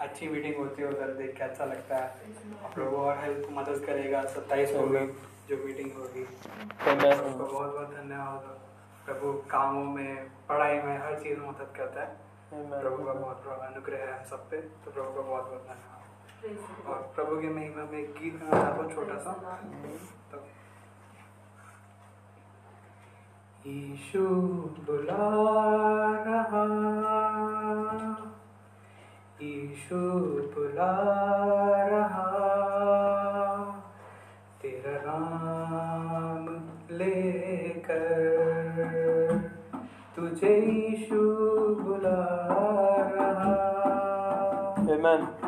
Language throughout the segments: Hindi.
अच्छी मीटिंग होती है उधर देख के अच्छा लगता है। प्रभु और हेल्प मदद करेगा सत्ताईस को भी जो मीटिंग होगी। Amen. उसको बहुत बहुत धन्यवाद। प्रभु कामों में पढ़ाई में हर चीज़ में मदद करता है। प्रभु का बहुत बड़ा अनुग्रह है हम सब पे तो प्रभु का बहुत बहुत धन्यवाद। और प्रभु की महिमा में एक गीत गाना चाहता हूँ छोटा सा। तो यीशु बुला रहा। यीशु बुला रहा तेरा नाम लेकर तुझे यीशु बुला रहा Amen.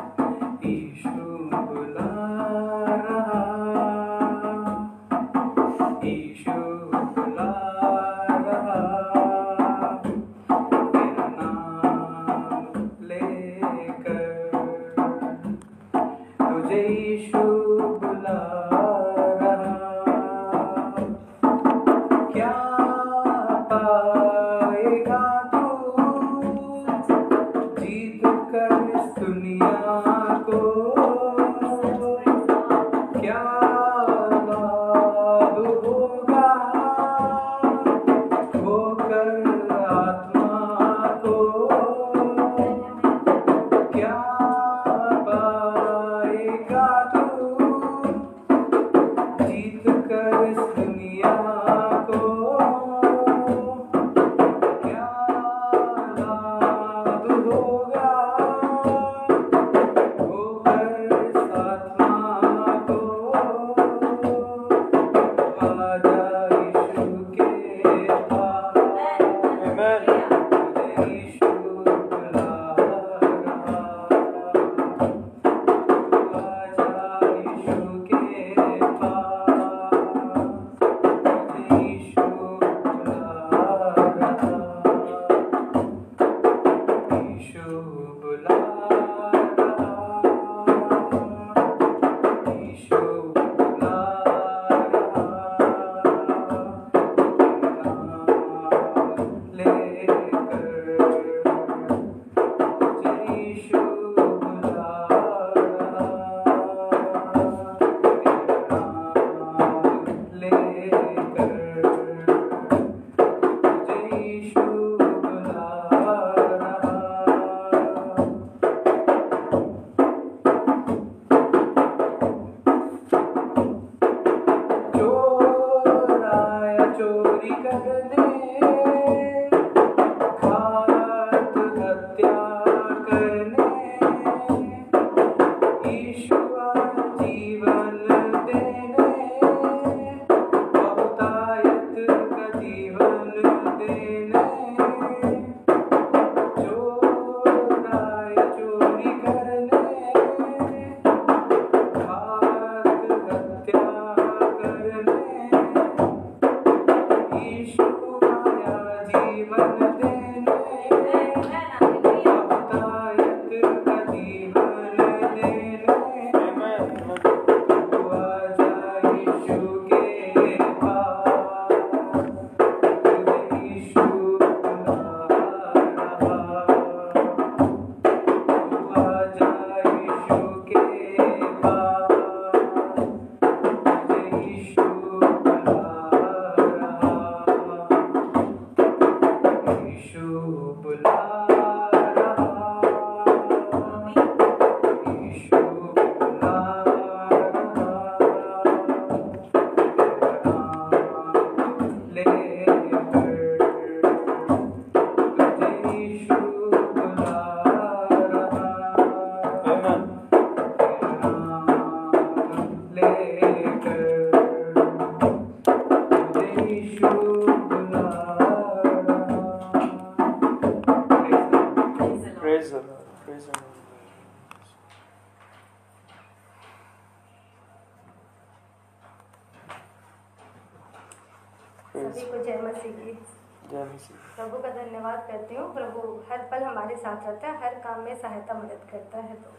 हर पल हमारे साथ रहता है हर काम में सहायता मदद करता है तो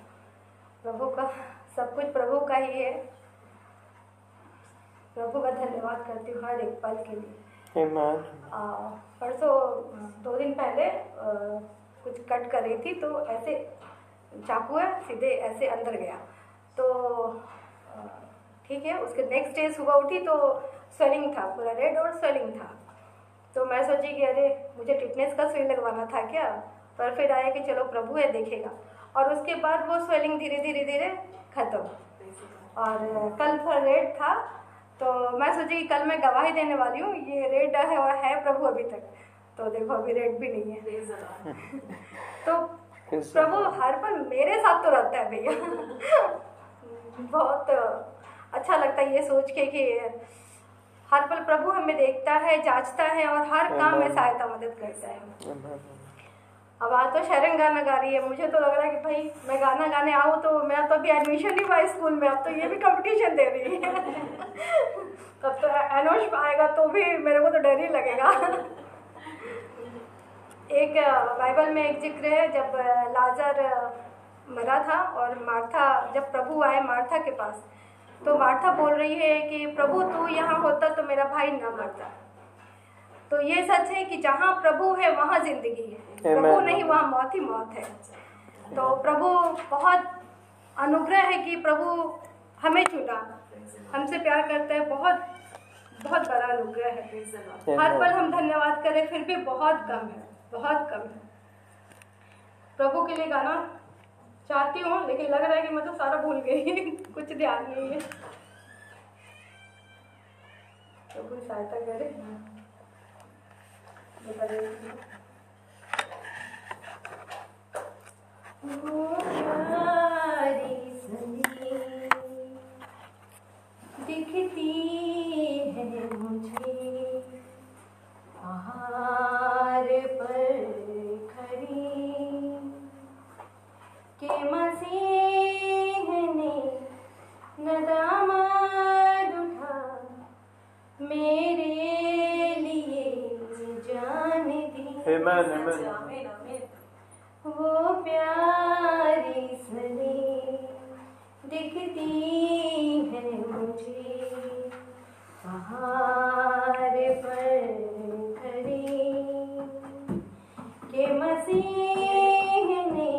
प्रभु का सब कुछ प्रभु का ही है। प्रभु का धन्यवाद करती हूँ हर एक पल के लिए। परसों दो दिन पहले आ, कुछ कट कर रही थी तो ऐसे चाकू है सीधे ऐसे अंदर गया। तो ठीक है उसके नेक्स्ट डे सुबह उठी तो स्वेलिंग था पूरा रेड और स्वेलिंग था। तो मैं सोची कि अरे मुझे टिटनेस का सुई लगवाना था क्या? पर फिर आया कि चलो प्रभु है देखेगा। और उसके बाद वो स्वेलिंग धीरे धीरे धीरे खत्म। और कल फिर रेड था तो मैं सोची कि कल मैं गवाही देने वाली हूँ। ये रेड है और है प्रभु अभी तक। तो देखो अभी रेड भी नहीं है। तो प्रभु हर पल मेरे साथ तो रहता है भैया। बहुत अच्छा लगता है ये सोच के कि हर पल प्रभु हमें देखता है जांचता है और हर काम में सहायता मदद करता है. अब आज तो शरण गाना गा रही है। मुझे तो लग रहा है कि भाई मैं गाना गाने आऊँ तो मेरा तो अभी एडमिशन नहीं हुआ स्कूल में। अब तो ये भी कंपटीशन दे रही है। तब तो एनोश आएगा तो भी मेरे को तो डर ही लगेगा। एक बाइबल में एक ज़िक्र है जब लाजर मरा था और मार्था जब प्रभु आए मार्था के पास तो मार्था बोल रही है कि प्रभु तू यहाँ होता तो मेरा भाई ना मरता। तो ये सच है कि जहाँ प्रभु है वहाँ ज़िंदगी है। प्रभु नहीं वहाँ मौत ही मौत है। तो प्रभु बहुत अनुग्रह है कि प्रभु हमें चुना। हमसे प्यार करता है बहुत बहुत बड़ा अनुग्रह है। हर पल हम धन्यवाद करें फिर भी बहुत कम है बहुत कम है। प्रभु के लिए गाना चाहती हूँ, लेकिन लग रहा है कि मैं तो सारा भूल गई। कुछ ध्यान नहीं है। प्रभु सहायता करे? हूँ। दिखती पर के मसीह ने नदामत उठा मेरे लिए जान दी Amen. Amen. वो प्यारी सली दिखती है मुझे पहाड़ पर खड़ी के मसीह ने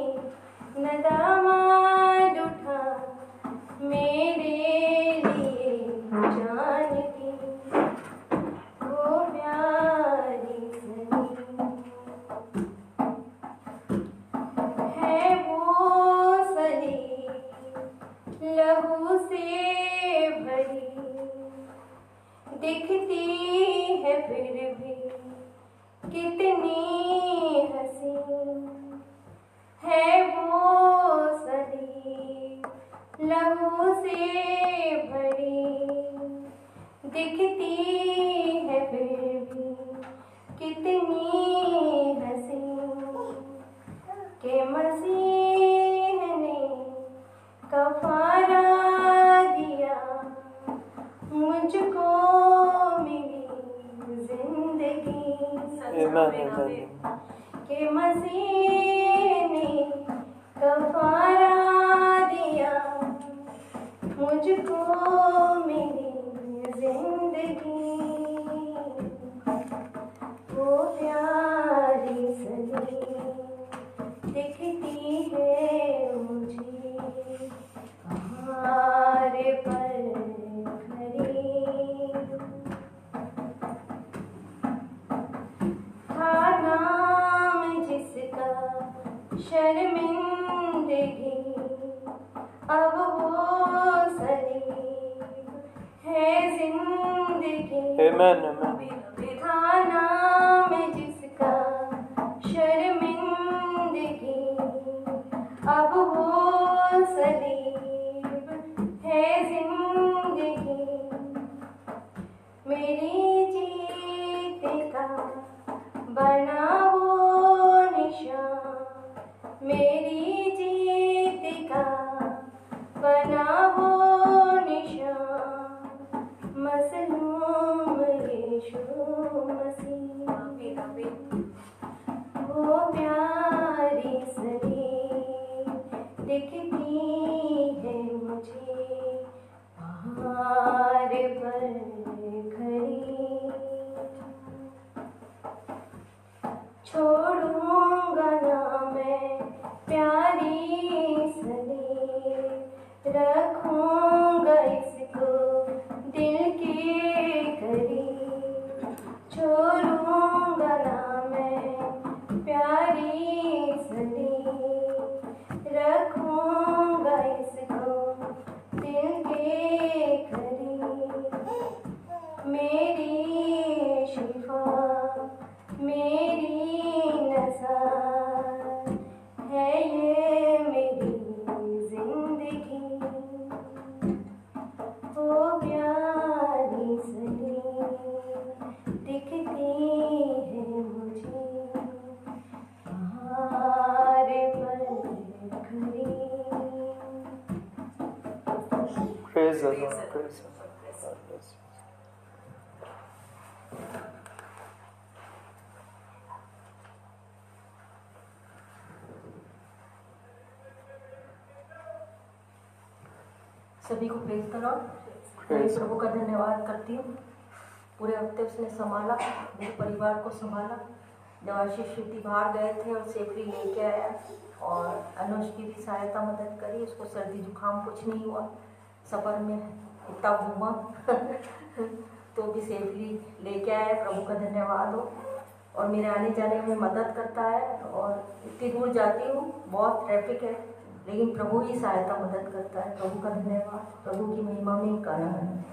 सभी को प्रेज लॉर्ड मैं प्रभु का धन्यवाद करती हूँ। पूरे हफ़्ते उसने संभाला मेरे परिवार को संभाला। जब आशीष श्रुति बाहर गए थे और सेफली लेके आया और अनुज की भी सहायता मदद करी उसको सर्दी जुकाम कुछ नहीं हुआ। सफ़र में इतना घूमा। तो भी सेफली लेके आया प्रभु का धन्यवाद हो। और मेरे आने जाने में मदद करता है और इतनी दूर जाती हूँ बहुत ट्रैफ़िक है। लेकिन प्रभु ही सहायता मदद करता है, प्रभु का धन्यवाद, प्रभु की महिमा में ही कारण है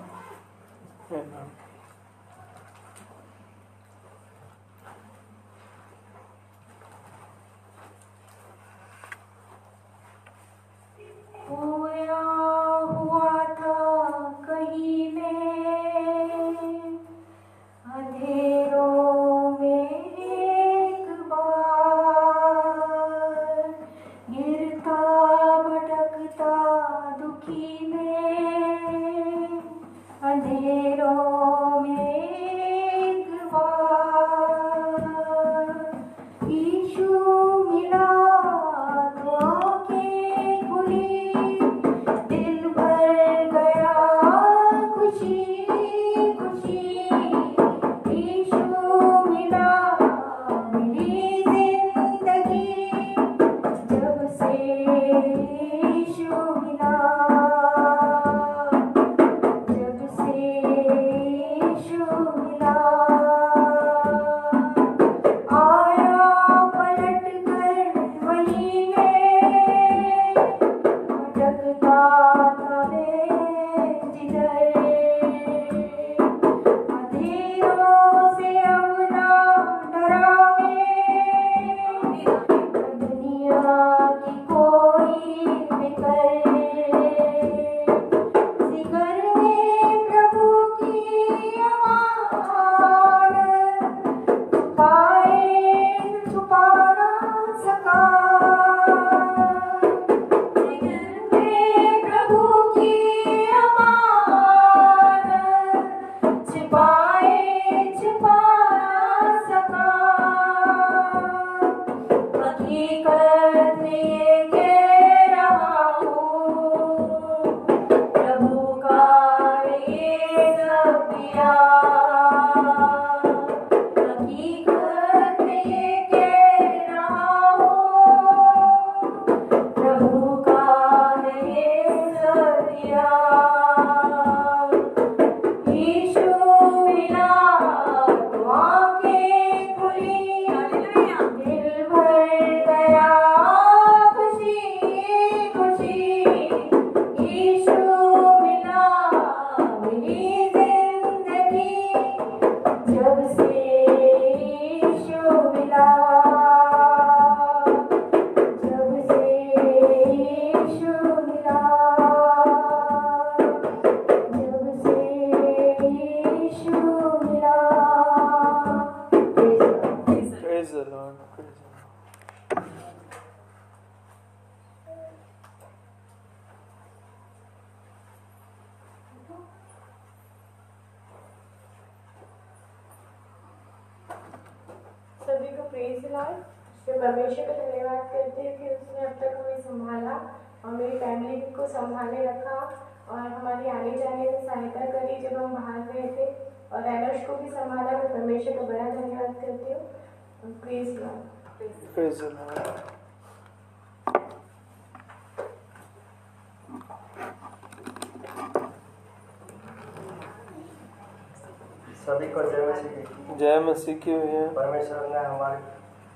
सभी को जय मसीह जय मसीह की हुई है। परमेश्वर ने हमारे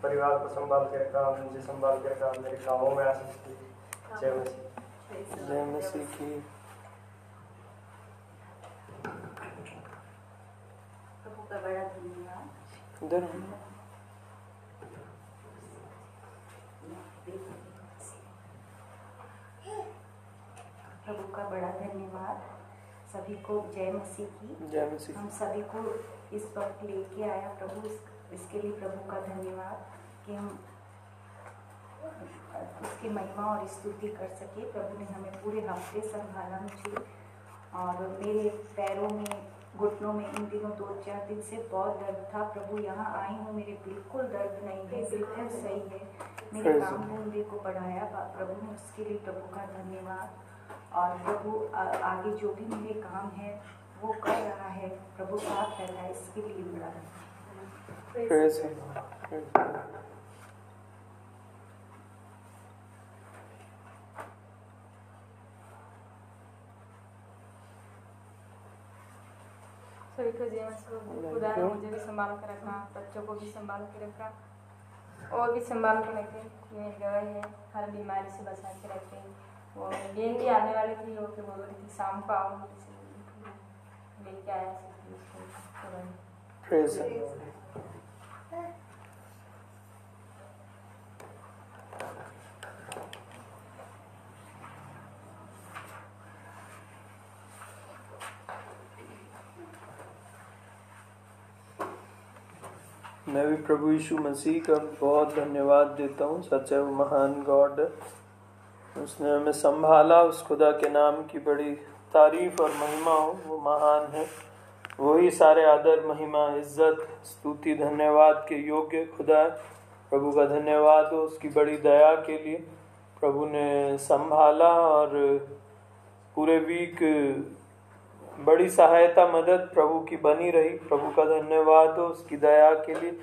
परिवार को संभाल के रखा मुझे संभाल के रखा मेरे गाँव में आशीष की जय मसीह। जय मसीह की। बड़ा धन्यवाद। इधर प्रभु का बड़ा धन्यवाद सभी को जय मसीह की। जय मसीह हम सभी को इस वक्त लेके आया प्रभु इस, इसके लिए प्रभु का धन्यवाद कि हम उसकी महिमा और स्तुति कर सके। प्रभु ने हमें पूरे हफ़्ते संभाला मुझे और मेरे पैरों में घुटनों में इन दिनों दो चार दिन से बहुत दर्द था। प्रभु यहाँ आई हूँ मेरे बिल्कुल दर्द नहीं है बिल्कुल सही है। मेरे काम को बढ़ाया। प्रभु ने उसके लिए प्रभु का धन्यवाद। और प्रभु आगे जो भी मेरे काम है वो कर रहा है। प्रभु साथ रहता है। इसके लिए बड़ा को खुदा ने मुझे भी संभाल के रखा बच्चों को भी संभाल के रखा और भी संभाल के रखे ये मेरी गवाही है हर बीमारी से बचा के रखे। आने वो बोल रही थी, शाम को आया मैं भी प्रभु यीशु मसीह का बहुत धन्यवाद देता हूँ। सच्चा वो महान गॉड उसने हमें संभाला, उस खुदा के नाम की बड़ी तारीफ़ और महिमा हो, वो महान है। वही सारे आदर, महिमा, इज़्ज़त, स्तुति, धन्यवाद के योग्य खुदा प्रभु का धन्यवाद हो उसकी बड़ी दया के लिए। प्रभु ने संभाला और पूरे वीक बड़ी सहायता, मदद प्रभु की बनी रही। प्रभु का धन्यवाद हो उसकी दया के लिए।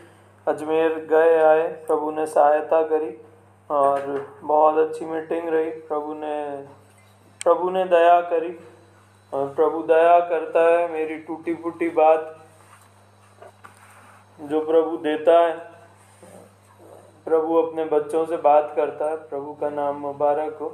अजमेर गए, आए, प्रभु ने सहायता करी। और बहुत अच्छी मीटिंग रही। प्रभु ने प्रभु ने दया करी और प्रभु दया करता है मेरी टूटी फूटी बात जो प्रभु देता है। प्रभु अपने बच्चों से बात करता है। प्रभु का नाम मुबारक हो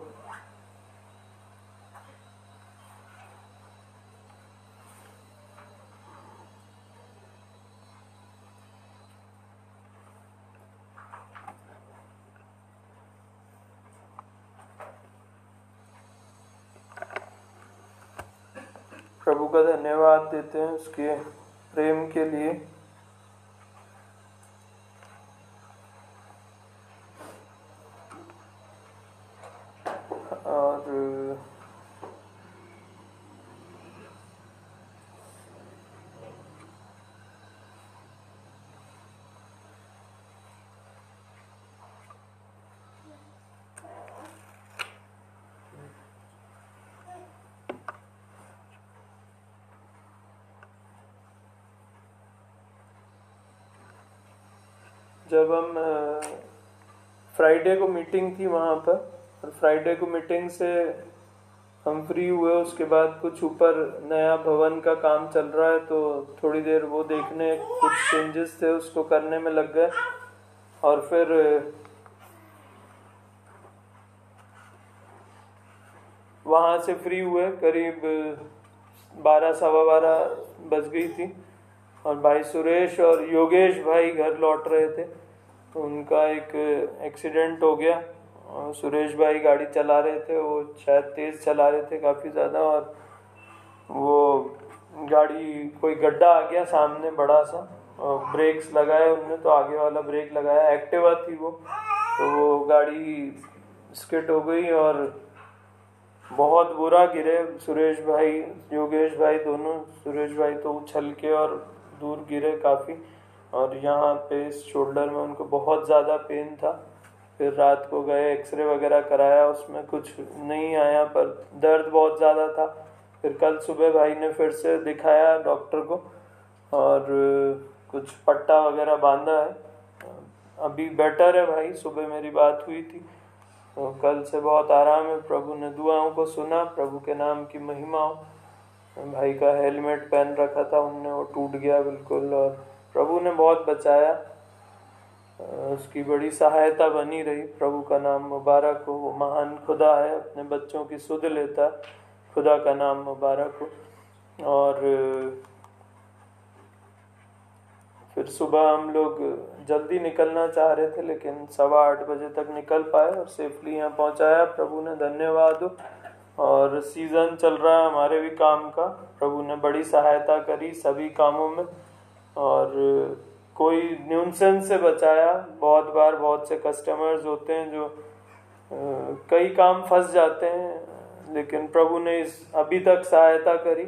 प्रभु का धन्यवाद देते हैं उसके प्रेम के लिए और जब हम फ्राइडे को मीटिंग थी वहाँ पर, और फ्राइडे को मीटिंग से हम फ्री हुए, उसके बाद कुछ ऊपर नया भवन का काम चल रहा है तो थोड़ी देर वो देखने कुछ चेंजेस थे, उसको करने में लग गए, और फिर, वहाँ से फ्री हुए, करीब बारह, सवा बारह बज गई थी, और भाई सुरेश और योगेश भाई घर लौट रहे थे। तो उनका एक एक्सीडेंट हो गया। और सुरेश भाई गाड़ी चला रहे थे, वो शायद तेज चला रहे थे काफ़ी ज़्यादा और वो गाड़ी, कोई गड्ढा आ गया सामने बड़ा सा और ब्रेक्स लगाए उनने तो आगे वाला ब्रेक लगाया। एक्टिवा थी वो तो वो गाड़ी स्किट हो गई और बहुत बुरा गिरे। सुरेश भाई, योगेश भाई दोनों, सुरेश भाई तो उछल के और दूर गिरे काफ़ी। और यहाँ पे शोल्डर में उनको बहुत ज़्यादा पेन था। फिर रात को गए एक्सरे वगैरह कराया, उसमें कुछ नहीं आया, पर दर्द बहुत ज़्यादा था। फिर कल सुबह भाई ने फिर से दिखाया डॉक्टर को और कुछ पट्टा वगैरह बांधा है। अभी बेटर है भाई, सुबह मेरी बात हुई थी। तो कल से बहुत आराम है, प्रभु ने दुआओं को सुना, प्रभु के नाम की महिमा हो। भाई का हेलमेट पहन रखा था, उनने वो टूट गया बिल्कुल और प्रभु ने बहुत बचाया। उसकी बड़ी सहायता बनी रही। प्रभु का नाम मुबारक हो। वो महान खुदा है। अपने बच्चों की सुध लेता। खुदा का नाम मुबारक हो। और, फिर सुबह हम लोग जल्दी निकलना चाह रहे थे, लेकिन सवा आठ बजे तक निकल पाए और सेफली यहाँ पहुँचाया। प्रभु ने धन्यवाद और सीज़न चल रहा है हमारे भी काम का। प्रभु ने बड़ी सहायता करी सभी कामों में। और कोई न्यूनसेंस से बचाया। बहुत बार बहुत से कस्टमर्स होते हैं जो कई काम फंस जाते हैं, लेकिन प्रभु ने इस अभी तक सहायता करी।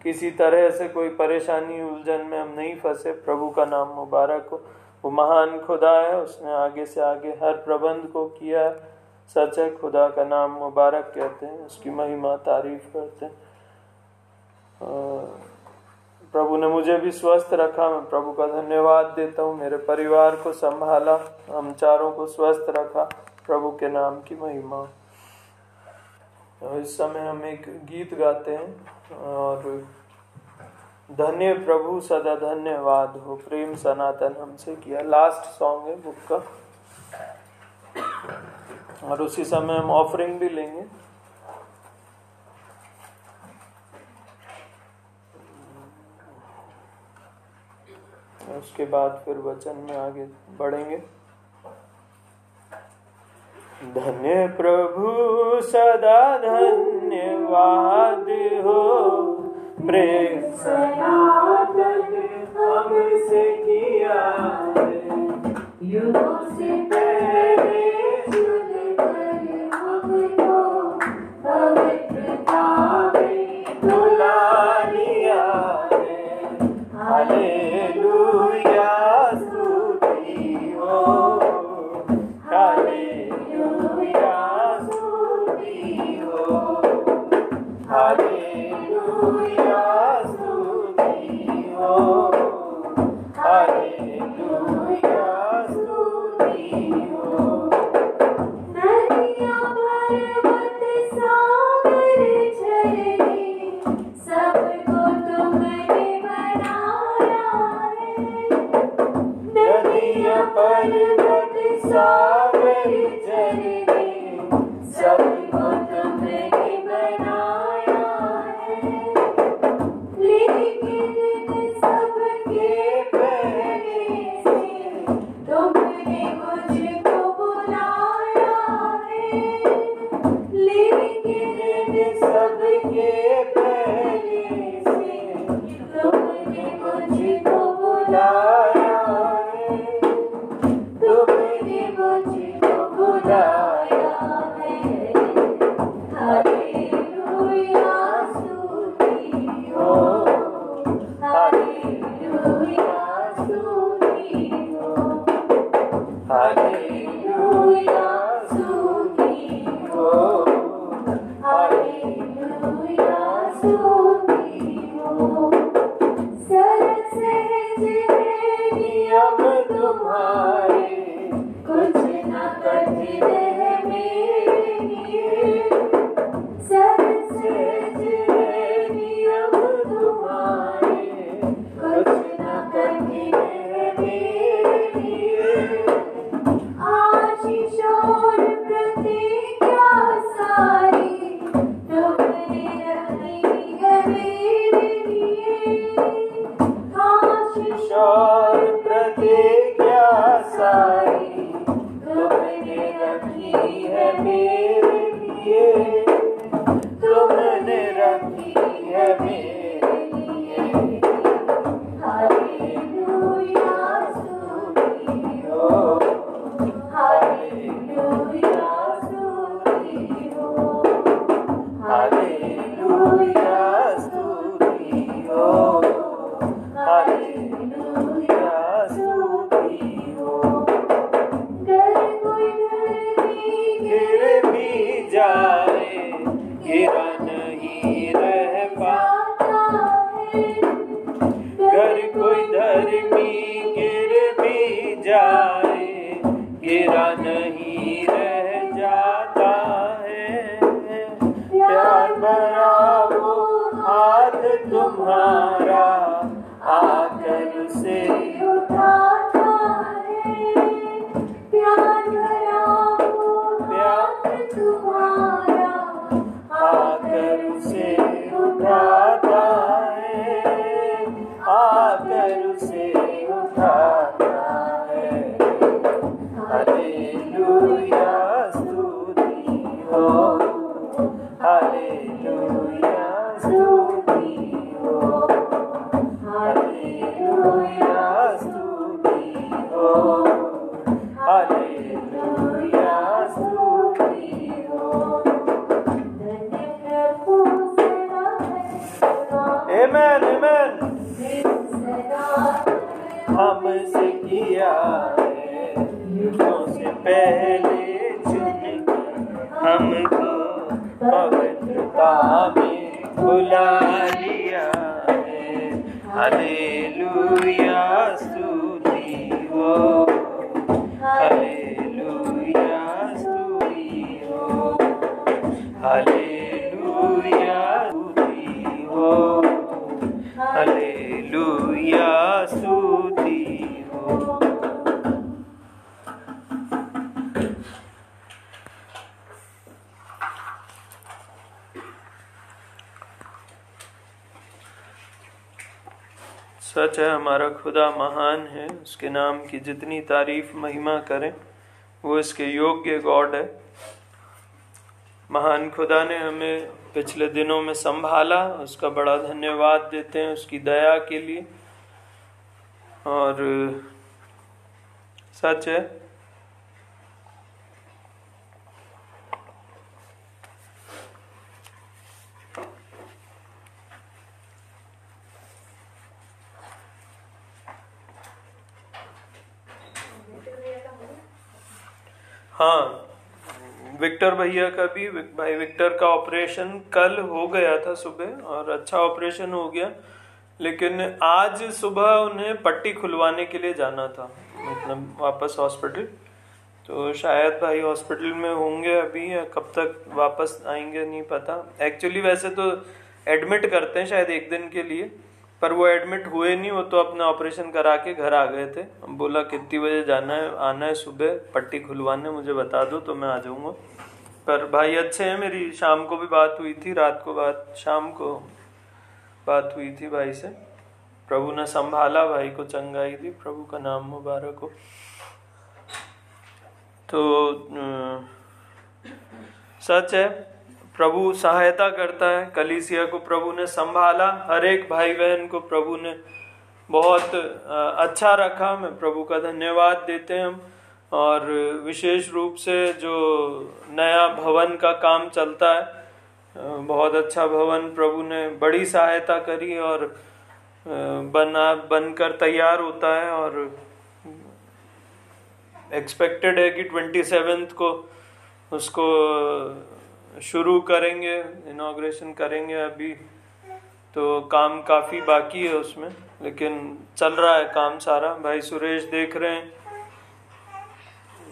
किसी तरह से कोई परेशानी उलझन में हम नहीं फंसे। प्रभु का नाम मुबारक हो। वो महान खुदा है, उसने आगे से आगे हर प्रबंध को किया सच है, खुदा का नाम मुबारक कहते हैं, उसकी महिमा तारीफ़ करते हैं। प्रभु ने मुझे भी स्वस्थ रखा, मैं प्रभु का धन्यवाद देता हूँ, मेरे परिवार को संभाला, हम चारों को स्वस्थ रखा, प्रभु के नाम की महिमा। इस समय हम एक गीत गाते हैं, और धन्य प्रभु, सदा धन्यवाद हो, प्रेम सनातन हमसे किया। लास्ट सॉन्ग है, बुक का। और उसी समय हम ऑफरिंग भी लेंगे। उसके बाद फिर वचन में आगे बढ़ेंगे। धन्य प्रभु, सदा धन्यवाद हो। प्रेम किया से पहले सच है, हमारा खुदा महान है। उसके नाम की जितनी तारीफ़, महिमा करें, वो इसके योग्य गॉड है। महान खुदा ने हमें पिछले दिनों में संभाला, उसका बड़ा धन्यवाद देते हैं उसकी दया के लिए। और सच है हाँ विक्टर भैया का भी भाई विक्टर का ऑपरेशन कल हो गया था सुबह, और अच्छा ऑपरेशन हो गया। लेकिन आज सुबह उन्हें पट्टी खुलवाने के लिए जाना था मतलब वापस हॉस्पिटल। तो शायद भाई हॉस्पिटल में होंगे अभी, या कब तक वापस आएँगे नहीं पता। एक्चुअली वैसे तो एडमिट करते हैं शायद एक दिन के लिए, पर वो एडमिट हुए नहीं, वो तो अपना ऑपरेशन करा के घर आ गए थे। बोला, कितनी बजे जाना है, आना है सुबह, पट्टी खुलवाने, मुझे बता दो तो मैं आ जाऊँगा। पर भाई, अच्छे हैं मेरी। शाम को भी बात हुई थी, रात को बात, शाम को बात हुई थी भाई से। प्रभु ने संभाला, भाई को चंगाई दी प्रभु का नाम मुबारक हो। तो सच है, प्रभु सहायता करता है। कलीसिया को प्रभु ने संभाला, हर एक भाई बहन को प्रभु ने बहुत अच्छा रखा। मैं प्रभु का धन्यवाद देते हैं। हम और विशेष रूप से जो नया भवन का काम चलता है, बहुत अच्छा भवन प्रभु ने बड़ी सहायता करी और बना, बनकर तैयार होता है और एक्सपेक्टेड है कि ट्वेंटी सेवेंथ को उसको शुरू करेंगे इनाग्रेशन करेंगे अभी। तो काम काफ़ी बाकी है उसमें, लेकिन चल रहा है काम सारा। भाई सुरेश देख रहे हैं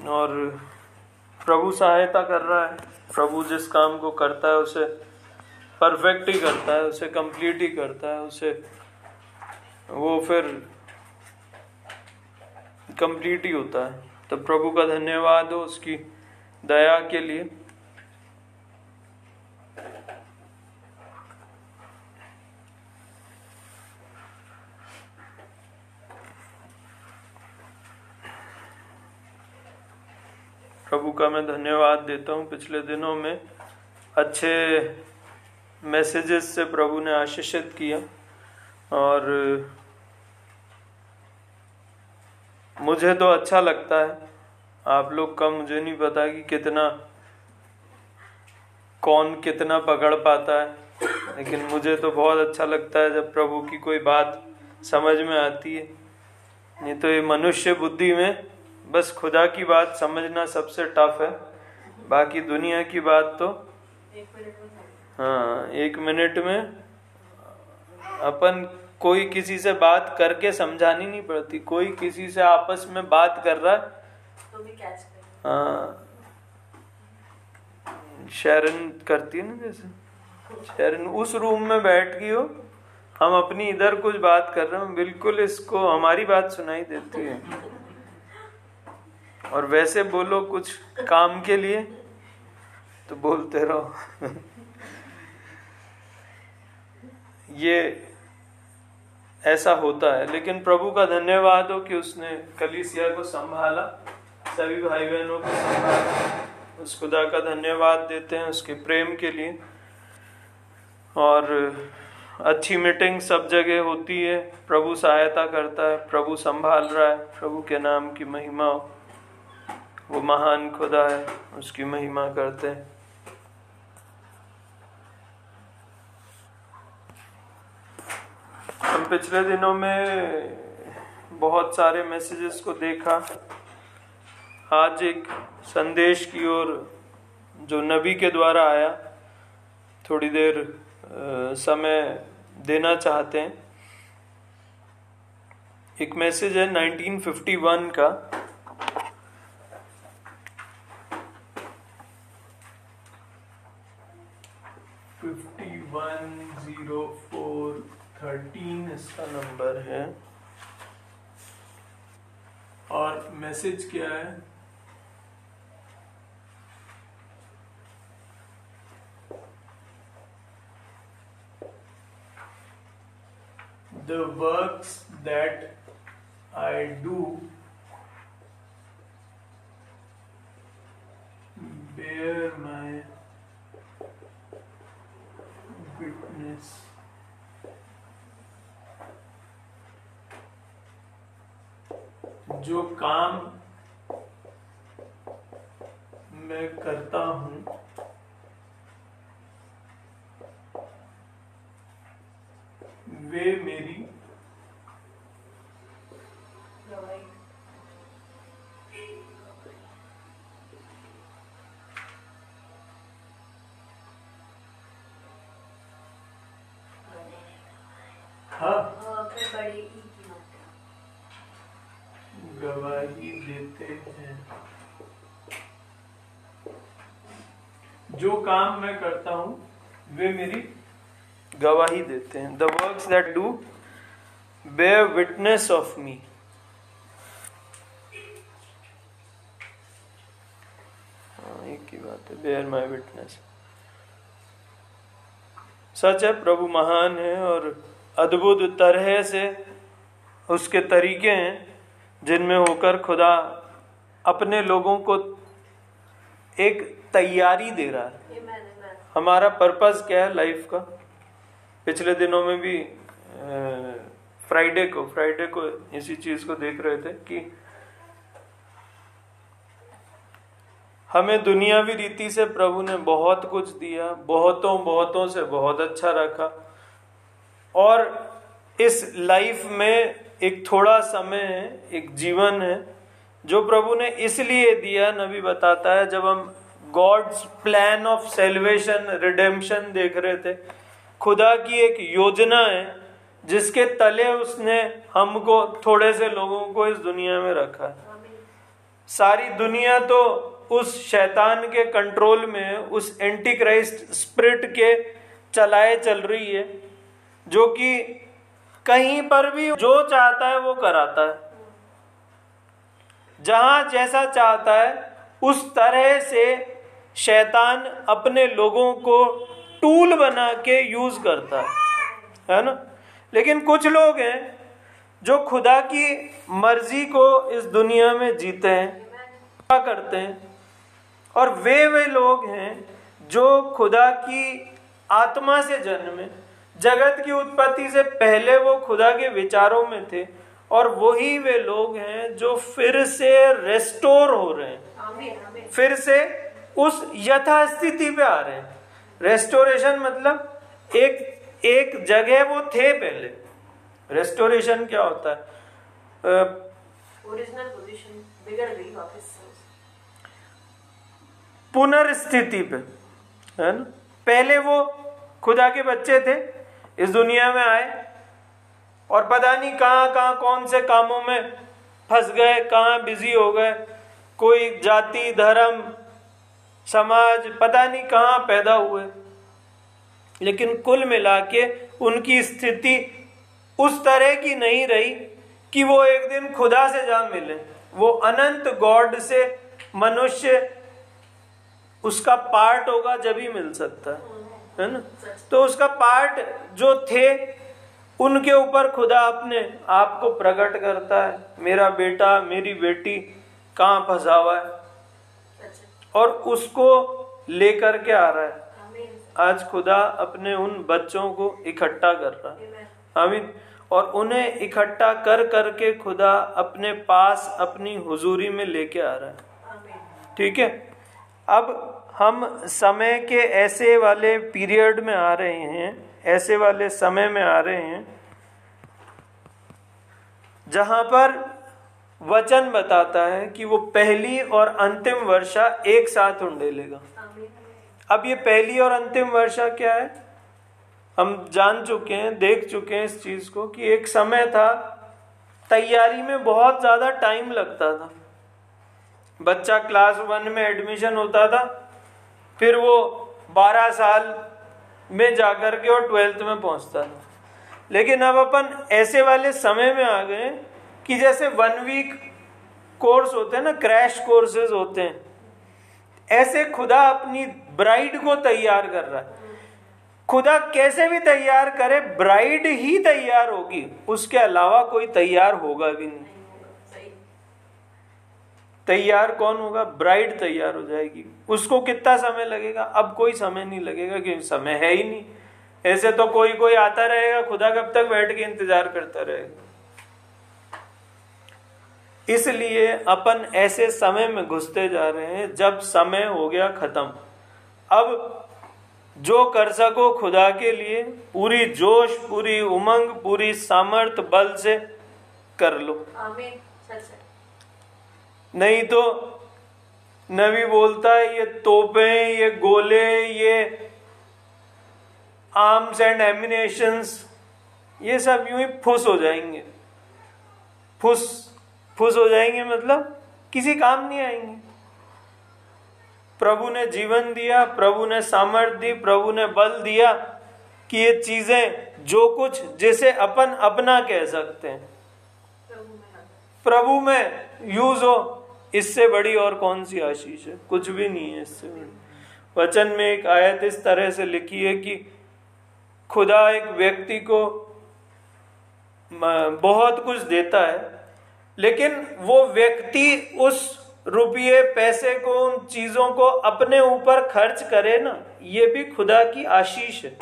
और प्रभु सहायता कर रहा है। प्रभु जिस काम को करता है, उसे परफेक्ट ही करता है, उसे कंप्लीट ही करता है, उसे वो फिर कंप्लीट ही होता है। तो प्रभु का धन्यवाद हो उसकी दया के लिए। प्रभु का मैं धन्यवाद देता हूँ। पिछले दिनों में अच्छे मैसेजेस से प्रभु ने आशीषित किया और मुझे तो अच्छा लगता है। आप लोग का मुझे नहीं पता कि कितना कौन कितना पकड़ पाता है, लेकिन मुझे तो बहुत अच्छा लगता है जब प्रभु की कोई बात समझ में आती है। नहीं तो ये मनुष्य बुद्धि में बस खुदा की बात समझना सबसे टफ है। बाकी दुनिया की बात तो हाँ एक मिनट में अपन कोई किसी से बात करके समझानी नहीं पड़ती। कोई किसी से आपस में बात कर रहा है। तो हाँ। शेरन करती है ना जैसे? शेरन उस रूम में बैठ गई हो। हम अपनी इधर कुछ बात कर रहे हैं। बिल्कुल इसको हमारी बात सुनाई देती है। और वैसे बोलो कुछ काम के लिए तो बोलते रहो। ये ऐसा होता है। लेकिन प्रभु का धन्यवाद हो कि उसने कलीसिया को संभाला, सभी भाई बहनों को संभाला। उस खुदा का धन्यवाद देते हैं उसके प्रेम के लिए। और अच्छी मीटिंग सब जगह होती है। प्रभु सहायता करता है, प्रभु संभाल रहा है, प्रभु के नाम की महिमा हो। वो महान खुदा है, उसकी महिमा करते हैं। हम पिछले दिनों में बहुत सारे मैसेजेस को देखा। आज एक संदेश की ओर जो नबी के द्वारा आया, थोड़ी देर समय देना चाहते हैं। एक मैसेज है 1951 का fifty one zero four thirteen इसका नंबर है। और मैसेज क्या है? The work that I do bear my witness जो काम मैं करता हूँ वे मेरी हाँ। गवाही देते हैं। जो काम मैं करता हूँ, वे मेरी गवाही देते हैं। The works that do bear witness of me एक ही बात है बेयर माई विटनेस सच है, प्रभु महान है और अद्भुत तरह से उसके तरीके हैं। जिनमें होकर खुदा अपने लोगों को एक तैयारी दे रहा है। हमारा पर्पस क्या है लाइफ का? पिछले दिनों में भी फ्राइडे को फ्राइडे को इसी चीज़ को देख रहे थे कि हमें दुनियावी रीति से प्रभु ने बहुत कुछ दिया बहुतों बहुतों से बहुत अच्छा रखा। और इस लाइफ में एक थोड़ा समय है, एक जीवन है, जो प्रभु ने इसलिए दिया, नबी बताता है, जब हम God's plan of salvation redemption देख रहे थे, खुदा की एक योजना है, जिसके तले उसने हमको, थोड़े से लोगों को इस दुनिया में रखा है। सारी दुनिया तो उस शैतान के कंट्रोल में उस एंटी क्राइस्ट स्प्रिट के चलाए चल रही है, जो कि कहीं पर भी जो चाहता है वो कराता है। जहाँ जैसा चाहता है, उस तरह से शैतान अपने लोगों को टूल बना के यूज़ करता है। है ना? लेकिन कुछ लोग हैं जो खुदा की मर्ज़ी को इस दुनिया में जीते हैं करते हैं, और वे वे लोग हैं जो खुदा की आत्मा से जन्मे। जगत की उत्पत्ति से पहले वो खुदा के विचारों में थे और वही वे लोग हैं जो फिर से रेस्टोर हो रहे हैं। फिर से उस यथास्थिति पे आ रहे हैं। रेस्टोरेशन मतलब एक एक जगह वो थे पहले। रेस्टोरेशन क्या होता है? ओरिजिनल पोजीशन बिगड़ गई वापस पुनर्स्थिति पे है ना पहले वो खुदा के बच्चे थे इस दुनिया में आए और पता नहीं कहाँ कहाँ कौन से कामों में फंस गए, कहाँ बिज़ी हो गए। कोई जाति, धर्म, समाज, पता नहीं कहाँ पैदा हुए। लेकिन कुल मिला के उनकी स्थिति उस तरह की नहीं रही कि वो एक दिन खुदा से जा मिले। वो अनंत गॉड से मनुष्य उसका पार्ट होगा जब ही मिल सकता। है है ना? तो उसका पार्ट जो थे, उनके ऊपर खुदा अपने आप को प्रकट करता है। मेरा बेटा, मेरी बेटी कहाँ फंसा हुआ है? और उसको लेकर के आ रहा है। आज खुदा अपने उन बच्चों को इकट्ठा कर रहा है। आमीन। और उन्हें इकट्ठा कर करके खुदा अपने पास अपनी हुजूरी में लेके आ रहा है। ठीक है? अब हम समय के ऐसे वाले पीरियड में आ रहे हैं, ऐसे वाले समय में आ रहे हैं, जहाँ पर वचन बताता है कि वो पहली और अंतिम वर्षा एक साथ उंडेलेगा अब ये पहली और अंतिम वर्षा क्या है? हम जान चुके हैं, देख चुके हैं इस चीज़ को कि एक समय था, तैयारी में बहुत ज़्यादा टाइम लगता था। बच्चा क्लास वन में एडमिशन होता था फिर वो बारह साल में जाकर के और ट्वेल्थ में पहुँचता था। लेकिन अब अपन ऐसे वाले समय में आ गए कि जैसे वन वीक कोर्स होते हैं ना क्रैश कोर्सेज होते हैं। ऐसे खुदा अपनी ब्राइड को तैयार कर रहा है। खुदा कैसे भी तैयार करे ब्राइड ही तैयार होगी। उसके अलावा कोई तैयार होगा भी नहीं। तैयार कौन होगा? ब्राइड तैयार हो जाएगी। उसको कितना समय लगेगा? अब कोई समय नहीं लगेगा, क्योंकि समय है ही नहीं। ऐसे तो कोई कोई आता रहेगा, खुदा कब तक बैठ के इंतज़ार करता रहेगा। इसलिए अपन ऐसे समय में घुसते जा रहे हैं, जब समय हो गया खत्म। अब जो कर सको खुदा के लिए, पूरी जोश, पूरी उमंग, पूरी सामर्थ, बल से कर लो। नहीं तो नबी बोलता है, ये तोपे ये गोले ये आर्म्स एंड एमिनेशंस ये सब यूँ ही फुस हो जाएँगे. फुस फुस हो जाएँगे मतलब किसी काम नहीं आएँगे। प्रभु ने जीवन दिया, प्रभु ने सामर्थ्य दी, प्रभु ने बल दिया कि ये चीज़ें जो कुछ जिसे अपन अपना कह सकते हैं। प्रभु में यूज़ हो इससे बड़ी और कौन सी आशीष है? कुछ भी नहीं है इससे बड़ी। वचन में एक आयत इस तरह से लिखी है कि खुदा एक व्यक्ति को बहुत कुछ देता है, लेकिन वो व्यक्ति उस रुपये, पैसे को, उन चीज़ों को अपने ऊपर खर्च करे ना, ये भी खुदा की आशीष है।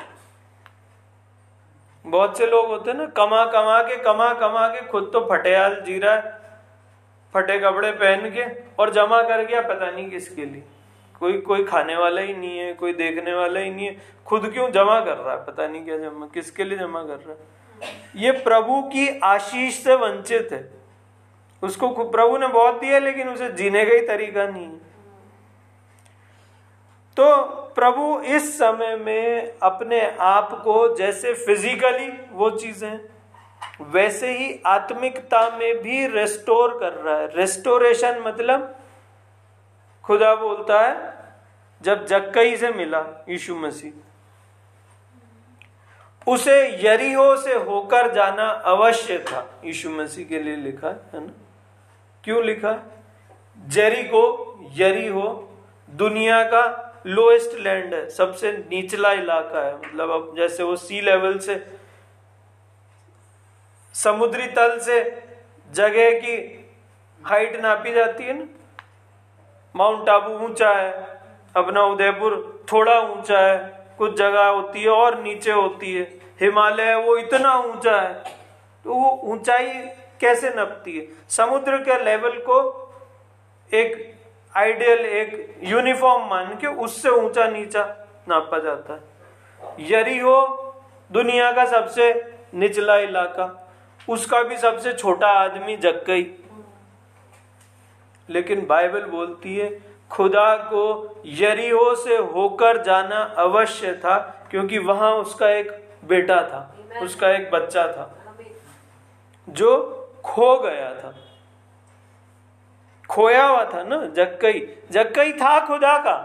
बहुत से लोग होते हैं ना, कमा कमा के, कमा कमा के खुद तो फटेयाल जी रहा है, फटे कपड़े पहन के और जमा कर गया पता नहीं किसके लिए। कोई कोई खाने वाला ही नहीं है, कोई देखने वाला ही नहीं है। खुद क्यों जमा कर रहा है? पता नहीं क्या जमा, किसके लिए जमा कर रहा है। ये प्रभु की आशीष से वंचित है। उसको प्रभु ने बहुत दिया, लेकिन उसे जीने का ही तरीका नहीं है। तो प्रभु इस समय में अपने आप को जैसे फिजिकली वो चीज़ें, वैसे ही आत्मिकता में भी रेस्टोर कर रहा है। रेस्टोरेशन मतलब खुदा बोलता है, जब जक्कई से मिला यीशु मसीह, उसे यरीहो से होकर जाना अवश्य था। यीशु मसीह के लिए लिखा है ना? क्यों लिखा? जरी जेरिको यरीहो, दुनिया का लोएस्ट लैंड है, सबसे निचला इलाका है। मतलब अब जैसे वो सी लेवल से, समुद्री तल से जगह की हाइट नापी जाती है ना। माउंट आबू ऊँचा है, अपना उदयपुर थोड़ा ऊँचा है, कुछ जगह होती है और नीचे होती है। हिमालय वो इतना ऊँचा है तो वो ऊंचाई कैसे नपती है? समुद्र के लेवल को एक आइडियल एक यूनिफॉर्म मान के उससे ऊँचा नीचा नापा जाता है। यरी हो दुनिया का सबसे निचला इलाका उसका भी सबसे छोटा आदमी जक्कई। लेकिन बाइबल बोलती है खुदा को यरीहो से होकर जाना अवश्य था क्योंकि वहाँ उसका एक बेटा था उसका एक बच्चा था जो खो गया था। खोया हुआ था ना जक्कई जक्कई था खुदा का।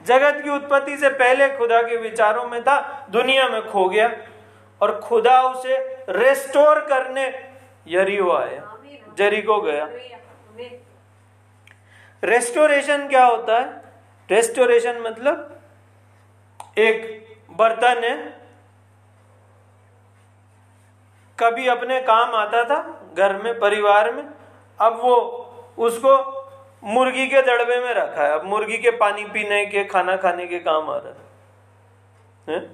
जगत की उत्पत्ति से पहले खुदा के विचारों में था, दुनिया में खो गया और खुदा उसे रेस्टोर करने यरीहो आया, जरीको गया। रेस्टोरेशन क्या होता है? रेस्टोरेशन मतलब एक बर्तन है। कभी अपने काम आता था, घर में, परिवार में अब वो उसको मुर्गी के दड़बे में रखा है। अब मुर्गी के पानी पीने के, खाना खाने के काम आ रहा है?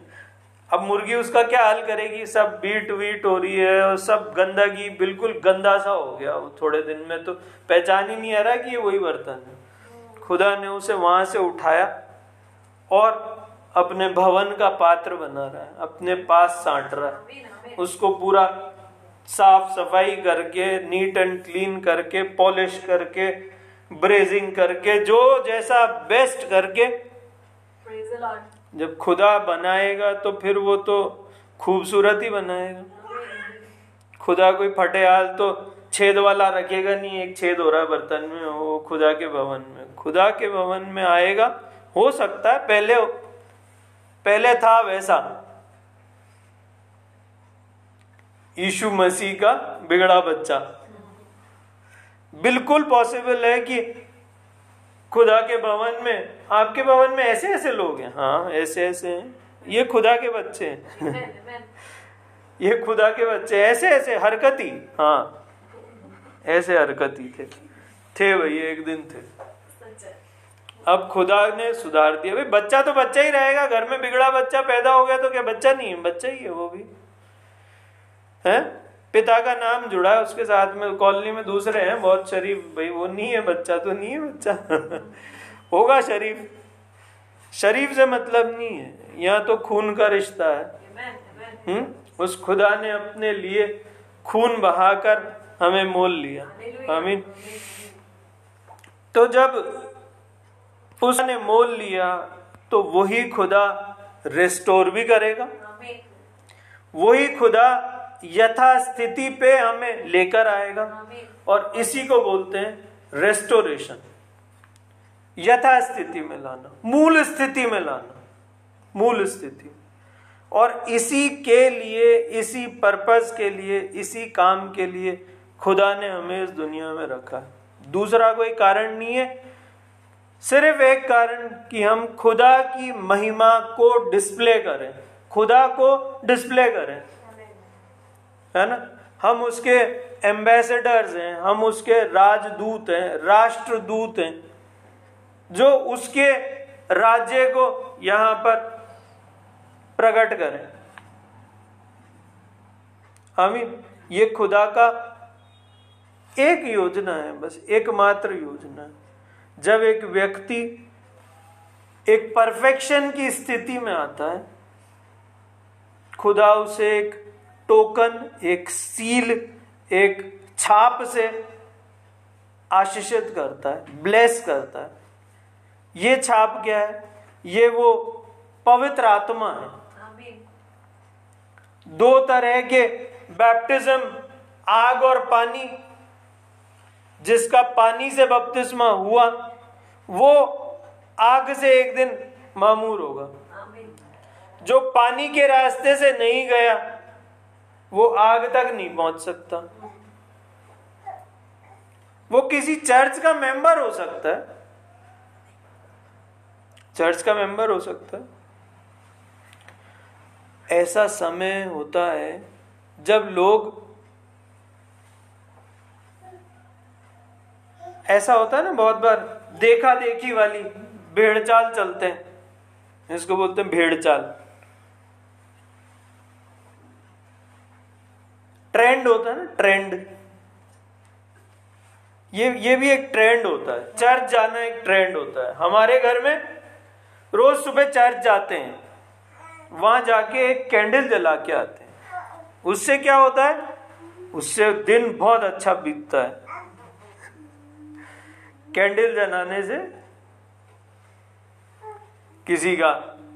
अब मुर्गी उसका क्या हाल करेगी? सब बीट वीट हो रही है और सब गंदगी, बिल्कुल गंदा सा हो गया। वो थोड़े दिन में तो पहचान ही नहीं आ रहा कि ये वही बर्तन है। खुदा ने उसे वहाँ से उठाया और अपने भवन का पात्र बना रहा है। अपने पास साट रहा है। उसको पूरा साफ़ सफ़ाई करके नीट एंड क्लीन करके पॉलिश करके ब्रेजिंग करके जो जैसा बेस्ट करके। जब खुदा बनाएगा तो फिर वो तो खूबसूरत ही बनाएगा। खुदा कोई फटे हाल तो छेद वाला रखेगा नहीं एक छेद हो रहा है बर्तन में वो खुदा के भवन में। खुदा के भवन में आएगा हो सकता है पहले पहले था वैसा। यीशु मसीह का बिगड़ा बच्चा। बिल्कुल पॉसिबल है कि खुदा के भवन में आपके भवन में ऐसे ऐसे लोग हैं। हाँ ऐसे ऐसे हैं। ये खुदा के बच्चे हैं। ये खुदा के बच्चे ऐसे ऐसे हरकती। हाँ ऐसे हरकती थे। थे भाई एक दिन थे। अब खुदा ने सुधार दिया। भाई बच्चा तो बच्चा ही रहेगा। घर में बिगड़ा बच्चा पैदा हो गया तो क्या बच्चा नहीं है? बच्चा ही है वो भी। है? पिता का नाम जुड़ा है उसके साथ में कॉलोनी में दूसरे हैं बहुत शरीफ भाई वो नहीं है बच्चा तो नहीं है बच्चा। होगा शरीफ। शरीफ से मतलब नहीं है यहाँ तो खून का रिश्ता है। हम्म? उस खुदा ने अपने लिए खून बहाकर हमें मोल लिया। आमीन। तो जब उसने मोल लिया तो वही खुदा रिस्टोर भी करेगा। वही खुदा यथास्थिति पे हमें लेकर आएगा। और इसी को बोलते हैं रेस्टोरेशन यथास्थिति में लाना मूल स्थिति में लाना मूल स्थिति। और इसी के लिए इसी पर्पस के लिए इसी काम के लिए खुदा ने हमें इस दुनिया में रखा है। दूसरा कोई कारण नहीं है सिर्फ़ एक कारण कि हम खुदा की महिमा को डिस्प्ले करें। खुदा को डिस्प्ले करें। है ना? हम उसके एम्बेसडर्स हैं, हम उसके राजदूत हैं, राष्ट्रदूत हैं, जो उसके राज्य को यहाँ पर प्रकट करें। आमीन ये खुदा का एक योजना है, बस एकमात्र योजना। है जब एक व्यक्ति एक परफेक्शन की स्थिति में आता है, खुदा उसे एक टोकन एक सील एक छाप से आशीषित करता है ब्लेस करता है। ये छाप क्या है? ये वो पवित्र आत्मा है। दो तरह के बैप्टिज्म आग और पानी जिसका पानी से बपतिस्मा हुआ वो आग से एक दिन मामूर होगा। जो पानी के रास्ते से नहीं गया वो आग तक नहीं पहुँच सकता। वो किसी चर्च का मेंबर हो सकता है। चर्च का मेंबर हो सकता है। ऐसा समय होता है जब लोग ऐसा होता है ना बहुत बार, देखा देखी वाली भेड़ चाल चलते हैं। इसको बोलते हैं भेड़ चाल ट्रेंड होता है ना, ट्रेंड। ये ये भी एक ट्रेंड होता है। चर्च जाना एक ट्रेंड होता है। हमारे घर में रोज सुबह चर्च जाते हैं। वहाँ जाके एक कैंडल जला के आते हैं। उससे क्या होता है? उससे दिन बहुत अच्छा बीतता है। कैंडल जलाने से किसी का,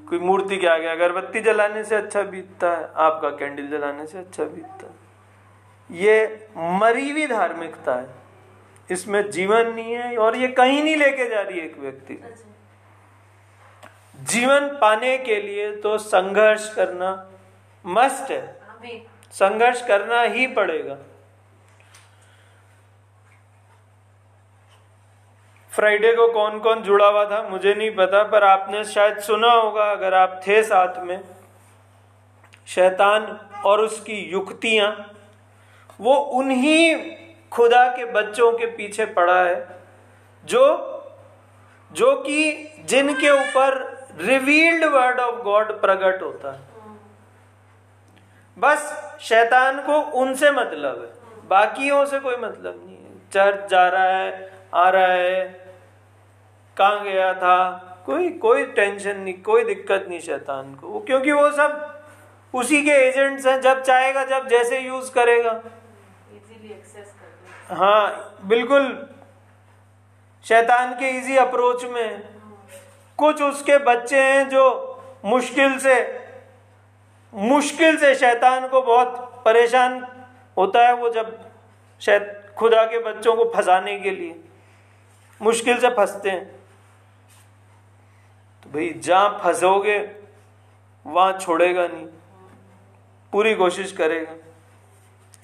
कोई मूर्ति के आगे अगरबत्ती जलाने से अच्छा बीतता है। आपका कैंडल जलाने से अच्छा बीतता है। ये मरी हुई धार्मिकता है। इसमें जीवन नहीं है और ये कहीं नहीं लेके जा रही एक व्यक्ति। जीवन पाने के लिए तो संघर्ष करना मस्ट है। संघर्ष करना ही पड़ेगा। फ्राइडे को कौन कौन जुड़ा हुआ था मुझे नहीं पता पर आपने शायद सुना होगा अगर आप थे साथ में शैतान और उसकी युक्तियाँ वो उन्हीं खुदा के बच्चों के पीछे पड़ा है, जो जो कि जिनके ऊपर रिवील्ड वर्ड ऑफ़ गॉड प्रकट होता है। बस शैतान को उनसे मतलब है, बाकियों से कोई मतलब नहीं है। चर्च जा रहा है, आ रहा है, कहा गया था, कोई कोई टेंशन नहीं, कोई दिक्कत नहीं शैतान को। क्योंकि वो सब उसी के एजेंट्स हैं, जब चाहेगा, जब जैसे यूज़ करेगा। हाँ बिल्कुल। शैतान के इजी अप्रोच में। कुछ उसके बच्चे हैं जो मुश्किल से मुश्किल से शैतान को बहुत परेशान होता है वो जब शायद खुदा के बच्चों को फंसाने के लिए। मुश्किल से फंसते हैं। तो भाई, जहाँ फंसोगे, वहाँ छोड़ेगा नहीं। पूरी कोशिश करेगा।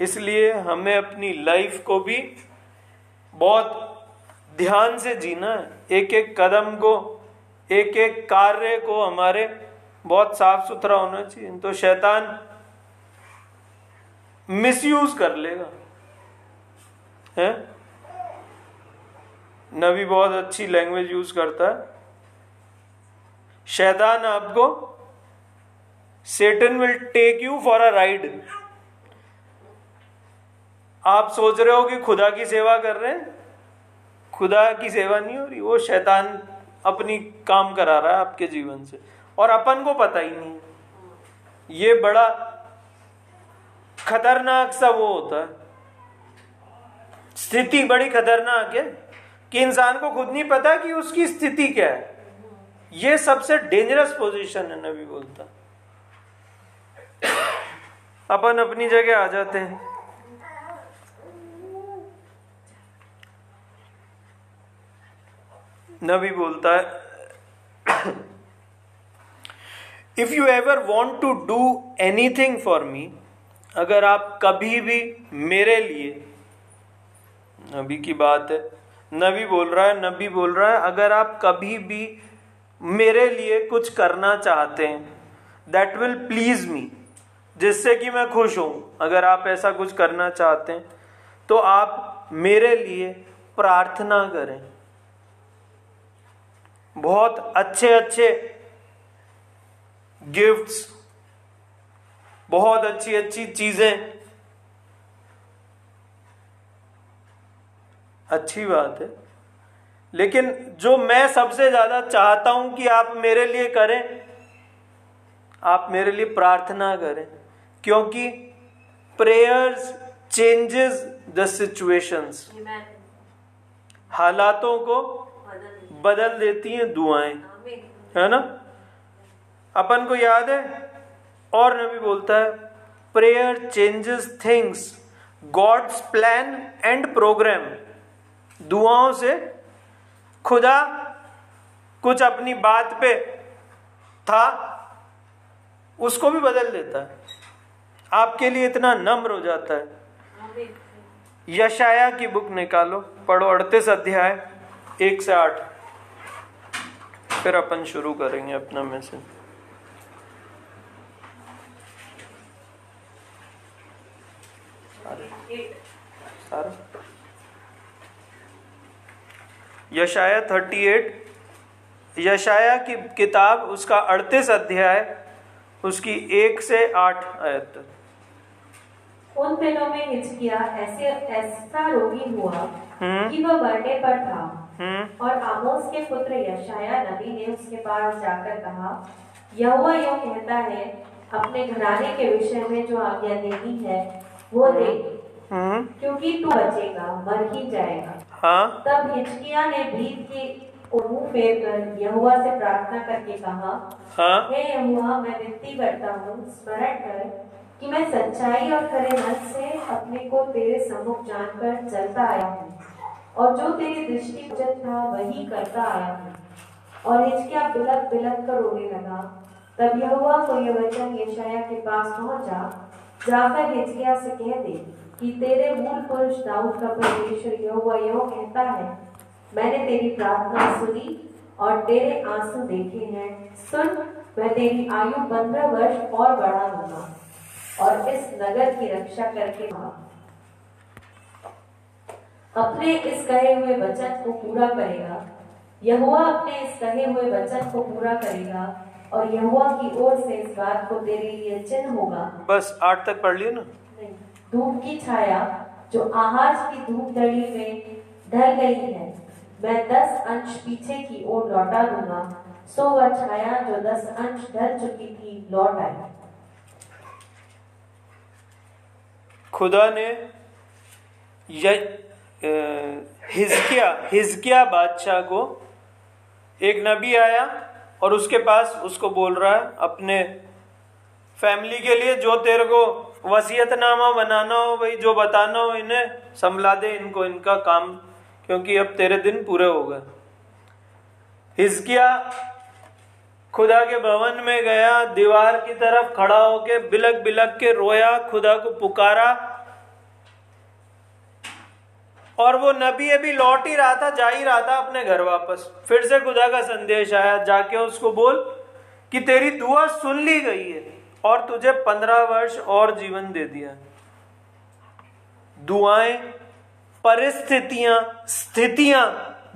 इसलिए हमें अपनी लाइफ को भी बहुत ध्यान से जीना है। एक एक कदम को एक एक कार्य को हमारे बहुत साफ़ सुथरा होना चाहिए। तो शैतान मिसयूज कर लेगा। है? नबी बहुत अच्छी लैंग्वेज यूज़ करता है। शैतान आपको Satan will take you for a ride आप सोच रहे हो कि खुदा की सेवा कर रहे हैं? खुदा की सेवा नहीं हो रही। वो शैतान अपनी काम करा रहा है आपके जीवन से। और अपन को पता ही नहीं। ये बड़ा खतरनाक सा वो होता है। स्थिति बड़ी खतरनाक है कि इंसान को खुद नहीं पता कि उसकी स्थिति क्या है। ये सबसे डेंजरस पोजीशन है, नबी बोलता। अपन अपनी जगह आ जाते हैं। नबी बोलता है। If you ever want to do anything for me अगर आप कभी भी मेरे लिए, नबी की बात है, नबी बोल रहा है, नबी बोल रहा है, अगर आप कभी भी मेरे लिए कुछ करना चाहते हैं दैट विल प्लीज़ मी जिससे कि मैं खुश हूँ, अगर आप ऐसा कुछ करना चाहते हैं तो आप मेरे लिए प्रार्थना करें। बहुत अच्छे अच्छे गिफ्ट्स बहुत अच्छी अच्छी चीज़ें। अच्छी बात है। लेकिन जो मैं सबसे ज़्यादा चाहता हूँ कि आप मेरे लिए करें आप मेरे लिए प्रार्थना करें क्योंकि प्रेयर्स चेंजेस द सिचुएशंस हालातों को बदल देती हैं दुआएँ। है ना? अपन को याद है? और नबी बोलता है prayer changes things God's plan and program दुआओं से खुदा कुछ अपनी बात पे था उसको भी बदल देता है। आपके लिए इतना नम्र हो जाता है। यशाया की बुक निकालो पढ़ो अड़तीस अध्याय एक से आठ। फिर अपन शुरू करेंगे अपना मैसेज यशाया थर्टी एट यशाया की किताब उसका अड़तीस अध्याय उसकी एक से आठ आयत। तक उन दिनों में हिचकिया ऐसे ऐसा रोगी हुआ हम्म। कि वह मरने पर था। और आमोस के पुत्र यशाया नबी ने उसके पास जाकर कहा यहोवा यह कहता है अपने घराने के विषय में जो आज्ञा देनी है वो दे हम्म। क्योंकि तू बचेगा मर ही जाएगा। हाँ। तब हिचकिया ने भीत की मुँह फेर कर यहुआ से प्रार्थना करके कहा हाँ। हे यहुआ मैं विनती करता हूँ स्मरण कर कि मैं सच्चाई और खरे मन से अपने को तेरे सम्मुख जानकर चलता आया हूँ। और जो तेरी दृष्टि था, वही करता आया हूँ। और हिचकिया बिलक बिलक कर रोने लगा। तब यहुआ को यह वचन यशाया के पास पहुँचा, जाकर हिचकिया से कह दे कि तेरे मूल पुरुष दाऊद का परमेश्वर यहोवा यो कहता है, मैंने तेरी प्रार्थना सुनी और तेरे आँसू देखे हैं। सुन, मैं तेरी आयु पंद्रह वर्ष और बढ़ा दूँगा और इस नगर की रक्षा करके अपने इस कहे हुए वचन को पूरा करेगा। यहुआ अपने इस कहे हुए वचन को पूरा करेगा और यहुआ की ओर से इस बात को तेरे लिए चिन्ह होगा। बस आठ तक पढ़ लिया ना। धूप की छाया जो आहाज की धूप दड़ी में ढल गई है मैं दस अंश पीछे की ओर लौटा दूँगा। सो वह छाया जो दस अंश ढल चुकी थी लौट आई। खुदा ने हिजकिया हिजकिया बादशाह को एक नबी आया और उसके पास उसको बोल रहा है, अपने फैमिली के लिए जो तेरे को वसीयतनामा बनाना हो भाई, जो बताना हो, इन्हें संभला दे इनको, इनका काम, क्योंकि अब तेरे दिन पूरे हो गए. हिजकिया खुदा के भवन में गया, दीवार की तरफ़ खड़ा होके बिलक बिलक के रोया, खुदा को पुकारा और वो नबी अभी लौट ही रहा था जा ही रहा था अपने घर वापस। फिर से खुदा का संदेश आया जाके उसको बोल कि तेरी दुआ सुन ली गई है और तुझे पंद्रह वर्ष और जीवन दे दिया। दुआएँ परिस्थितियाँ स्थितियाँ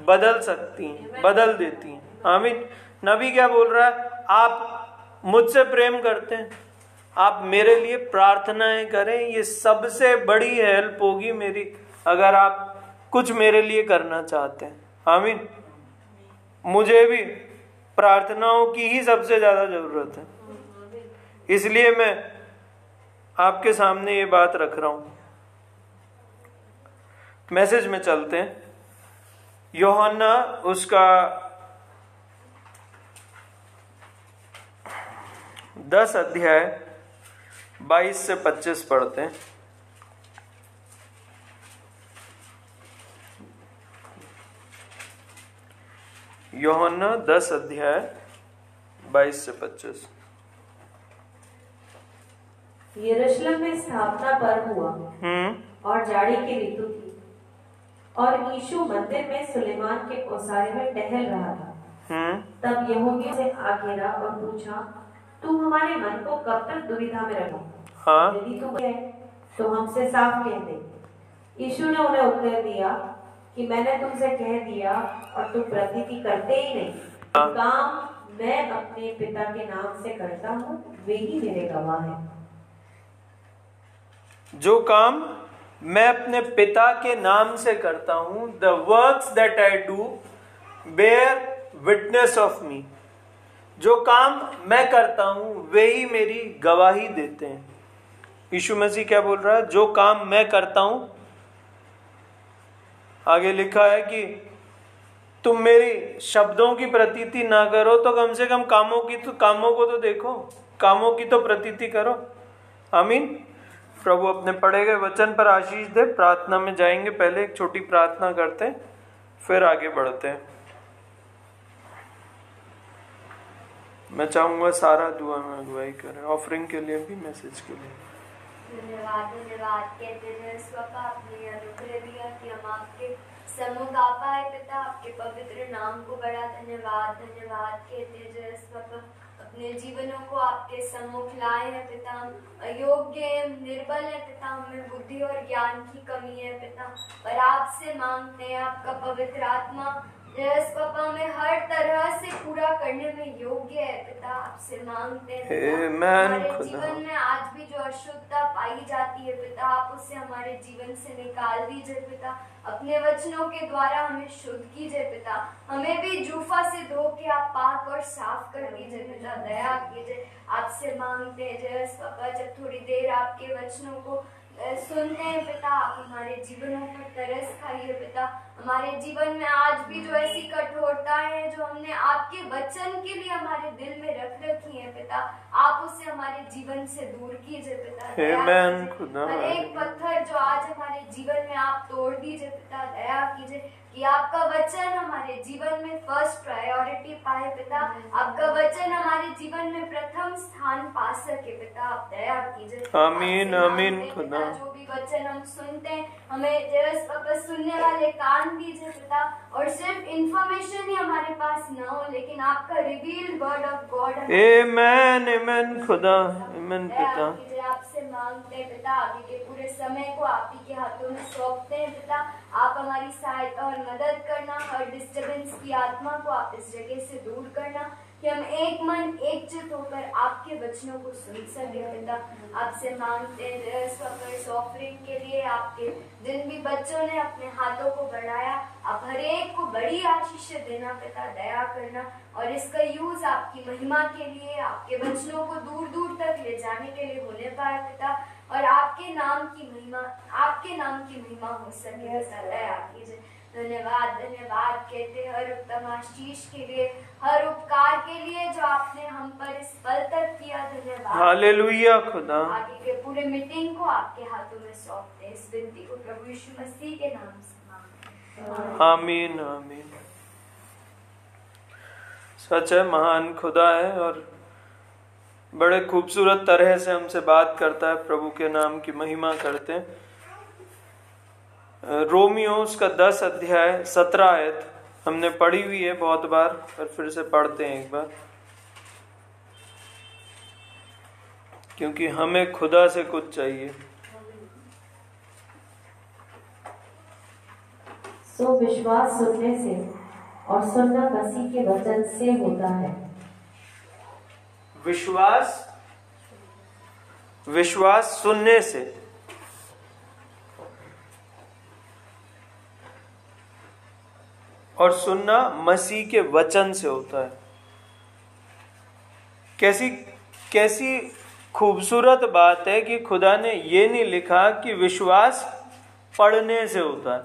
बदल सकती हैं बदल देती हैं। आमिर नबी क्या बोल रहा है? आप मुझसे प्रेम करते हैं। आप मेरे लिए प्रार्थनाएँ करें ये सबसे बड़ी हेल्प होगी मेरी। अगर आप कुछ मेरे लिए करना चाहते हैं। आमीन। मुझे भी प्रार्थनाओं की ही सबसे ज़्यादा ज़रूरत है। इसलिए मैं आपके सामने ये बात रख रहा हूँ। मैसेज में चलते हैं। योहन्ना उसका दस अध्याय बाईस से पच्चीस पढ़ते हैं। योहन्ना दस अध्याय बाईस से पच्चीस। यरूशलेम में स्थापना पर्व हुआ हम्म। और जाड़ी की ऋतु थी। और यीशु मंदिर में सुलेमान के ओसारे में टहल रहा था। हम्म। तब यहूदी से आ घेरा और पूछा तू हमारे मन को कब तक दुविधा में रखो? हाँ। यदि तू है तो हमसे साफ़ कह दे। यीशु ने उन्हें उत्तर दिया कि मैंने तुमसे कह दिया और तुम प्रतीति करते ही नहीं। हाँ। काम मैं अपने पिता के नाम से करता हूँ वे ही मेरे गवाह हैं। जो काम मैं अपने पिता के नाम से करता हूँ the works that I do bear witness of me जो काम मैं करता हूँ वे ही मेरी गवाही देते हैं। यीशु मसीह क्या बोल रहा है? जो काम मैं करता हूँ आगे लिखा है कि तुम मेरी शब्दों की प्रतीति ना करो तो कम से कम कामों की तो कामों को तो देखो। कामों की तो प्रतीति करो। आमीन। प्रभु अपने पढ़े गए वचन पर आशीष दे। प्रार्थना में जाएँगे। पहले एक छोटी प्रार्थना करते हैं, फिर आगे बढ़ते हैं। मैं चाहूँगा सारा दुआ में अगुवाई करें। ऑफरिंग के लिए भी, मैसेज के लिए। धन्यवाद धन्यवाद। कहते हैं स्वका आपने अनुग्रह दिया कि हम आपके पाए पिता, आपके पवित्र नाम को बड़ा धन्यवाद धन्यवाद कहते जय स्वका अपने जीवनों को आपके सम्मुख लाए हैं पिता। हम अयोग्य निर्बल है पिता। हमें बुद्धि और ज्ञान की कमी है पिता। पर आपसे मांगते हैं आपका पवित्र आत्मा। यस पापा में हर तरह से पूरा करने में योग्य है पिता आपसे मांगते हैं। हमारे जीवन में आज भी जो अशुद्धता पाई जाती है पिता आप उसे हमारे जीवन से निकाल दीजिए पिता। अपने वचनों के द्वारा हमें शुद्ध कीजिए पिता। हमें भी जूफा से धो के आप पाक और साफ़ कर दीजिए पिता। दया कीजिए आपसे मांगते हैं। जयस पापा जब थोड़ी देर आपके वचनों को सुनते हैं पिता आप हमारे जीवनों पर तरस खाइए पिता। हमारे जीवन में आज भी जो ऐसी कठोरता है जो हमने आपके वचन के लिए हमारे दिल में रख रखी है पिता आप उसे हमारे जीवन से दूर कीजिए पिता। हर एक पत्थर जो आज हमारे जीवन में आप तोड़ दीजिए पिता दया कीजिए। कि आपका वचन हमारे जीवन में फ़र्स्ट प्रायोरिटी पाए पिता। आपका वचन हमारे जीवन में प्रथम स्थान पा सके पिता। आप दया कीजिए। आमीन, आमीन, खुदा। जो भी वचन हम सुनते हैं हमें जस पापा सुनने वाले कान दीजिए पिता। और सिर्फ़ इंफॉर्मेशन ही हमारे पास न हो लेकिन आपका revealed word of God Amen, Amen, खुदा। Amen, पिता। आपसे मांगते हैं, पिता आगे के पूरे समय को आप ही के हाथों में सौंपते हैं, पिता। आप हमारी सहायता और मदद करना हर डिस्टरबेंस की आत्मा को आप इस जगह से दूर करना। कि हम एक मन, एक चित होकर आपके वचनों को सुन सके, पिता। आपसे मांगते हैं ऑफरिंग के लिए आपके। जिन भी बच्चों ने अपने हाथों को बढ़ाया, आप हर एक को बड़ी आशीष देना, पिता, दया करना। और इसका यूज़ आपकी महिमा के लिए, आपके वचनों को दूर दूर तक ले जाने के लिए होने पाए, पिता। और आपके नाम की महिमा, आपके नाम की महिमा हो सके दया कीजिए। धन्यवाद धन्यवाद। कहते हर उत्तम आशीष के लिए हर उपकार के लिए जो आपने हम पर इस पल तक किया धन्यवाद। हालेलुया खुदा। आगे के पूरे मीटिंग को आपके हाथों में सौंपते इस विनती को प्रभु यीशु मसीह के नाम से आमीन आमीन। सच है महान खुदा है और बड़े खूबसूरत तरह से हमसे बात करता है। प्रभु के नाम की महिमा करते हैं। रोमियो उसका दस अध्याय सत्रह आयत। हमने पढ़ी हुई है बहुत बार और फिर से पढ़ते हैं एक बार। क्योंकि हमें खुदा से कुछ चाहिए। सो विश्वास सुनने से और सुनना मसीह के वचन से होता है। विश्वास विश्वास सुनने से। और सुनना मसीह के वचन से होता है। कैसी कैसी खूबसूरत बात है कि खुदा ने ये नहीं लिखा कि विश्वास पढ़ने से होता है।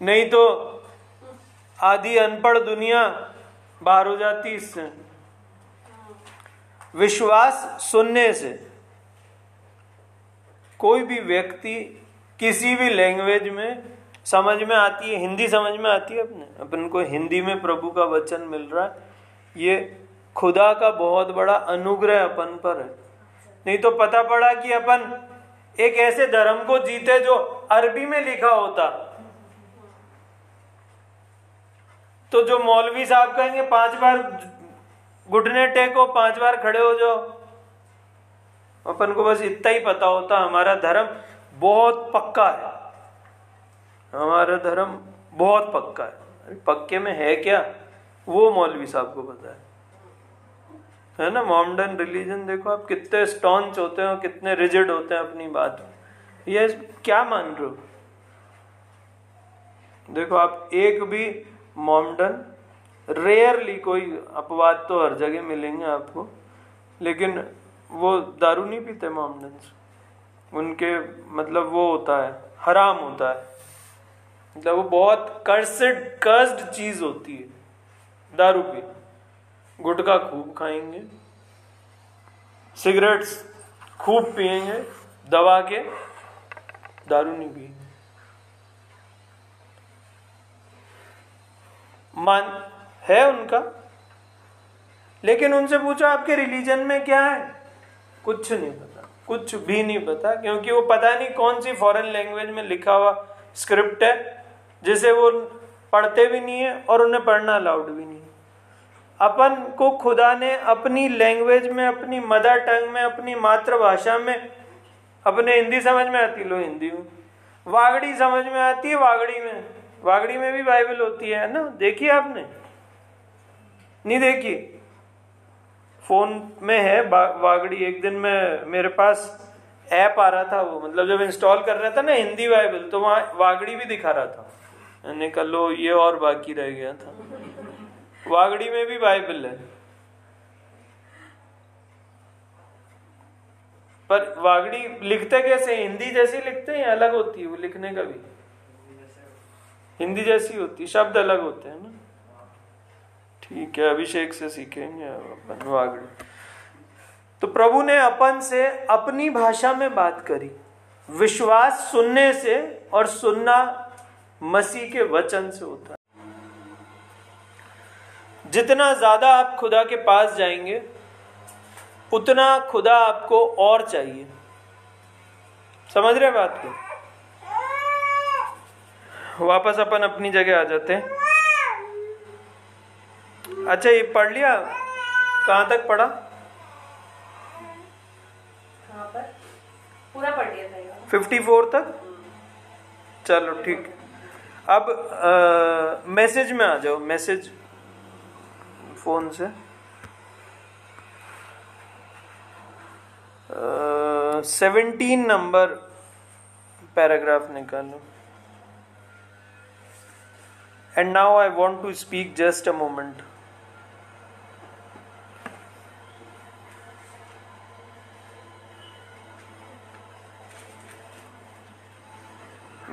नहीं तो आधी अनपढ़ दुनिया बाहर हो जाती इससे। विश्वास सुनने से। कोई भी व्यक्ति किसी भी लैंग्वेज में समझ में आती है, हिंदी समझ में आती है अपने। अपन को हिंदी में प्रभु का वचन मिल रहा है। ये खुदा का बहुत बड़ा अनुग्रह अपन पर है। नहीं तो पता पड़ा कि अपन एक ऐसे धर्म को जीते जो अरबी में लिखा होता। तो जो मौलवी साहब कहेंगे, पाँच बार घुटने टेको, पाँच बार खड़े हो जाओ। अपन को बस इतना ही पता होता, हमारा धर्म बहुत पक्का है। हमारा धर्म बहुत पक्का है। पक्के में है क्या? वो मौलवी साहब को पता है। है ना? मॉमडन रिलीजन देखो आप कितने स्टॉन्च होते हैं और कितने रिजिड होते हैं अपनी बात। ये क्या मान रहे हो? देखो आप एक भी मॉमडन रेयरली कोई अपवाद तो हर जगह मिलेंगे आपको, लेकिन वो दारू नहीं पीते मॉमडन उनके मतलब वो होता है, हराम होता है। मतलब वो बहुत कर्सड कर्स्ड चीज़ होती है। दारू पी। गुटखा खूब खाएँगे। सिगरेट्स खूब पिएँगे। दबा के दारू नहीं पिएँगे। मान, है उनका? लेकिन उनसे पूछो, आपके रिलीजन में क्या है? कुछ नहीं पता। कुछ भी नहीं पता, क्योंकि वो पता नहीं कौन सी फॉरेन लैंग्वेज में लिखा हुआ स्क्रिप्ट है। जिसे वो पढ़ते भी नहीं है और उन्हें पढ़ना अलाउड भी नहीं अपन को खुदा ने अपनी लैंग्वेज में, अपनी मदर टंग में, अपनी मातृभाषा में, अपने हिंदी समझ में आती, लो हिंदी में वागड़ी समझ में आती है, वागड़ी में। वागड़ी में भी बाइबल होती है ना? देखिए आपने? नहीं देखी? फ़ोन में है वागड़ी। एक दिन में, मेरे पास ऐप आ रहा था वो। मतलब जब इंस्टॉल कर रहा था ना हिंदी बाइबल तो वहाँ वागड़ी भी दिखा रहा था। मैंने कहा, लो, ये और बाकी रह गया था। वागड़ी में भी बाइबल है। पर वागड़ी लिखते कैसे हिंदी जैसी लिखते हैं अलग होती है? वो लिखने का भी। हिंदी जैसी होती शब्द अलग होते हैं ना। ठीक है, अभिषेक से सीखेंगे अपन वागड़ी। तो प्रभु ने अपन से अपनी भाषा में बात करी। विश्वास सुनने से और सुनना मसीह के वचन से होता है। जितना ज़्यादा आप खुदा के पास जाएँगे उतना खुदा आपको और चाहिए। समझ रहे बात को? वापस अपन अपनी जगह आ जाते हैं। अच्छा ये पढ़ लिया? कहाँ तक पढ़ा? पूरा? पढ़ लिया था फिफ्टी फोर तक? चलो ठीक। अब मैसेज में आ जाओ मैसेज फ़ोन से। सेवनटीन नंबर पैराग्राफ निकालो। And now I want to speak just a moment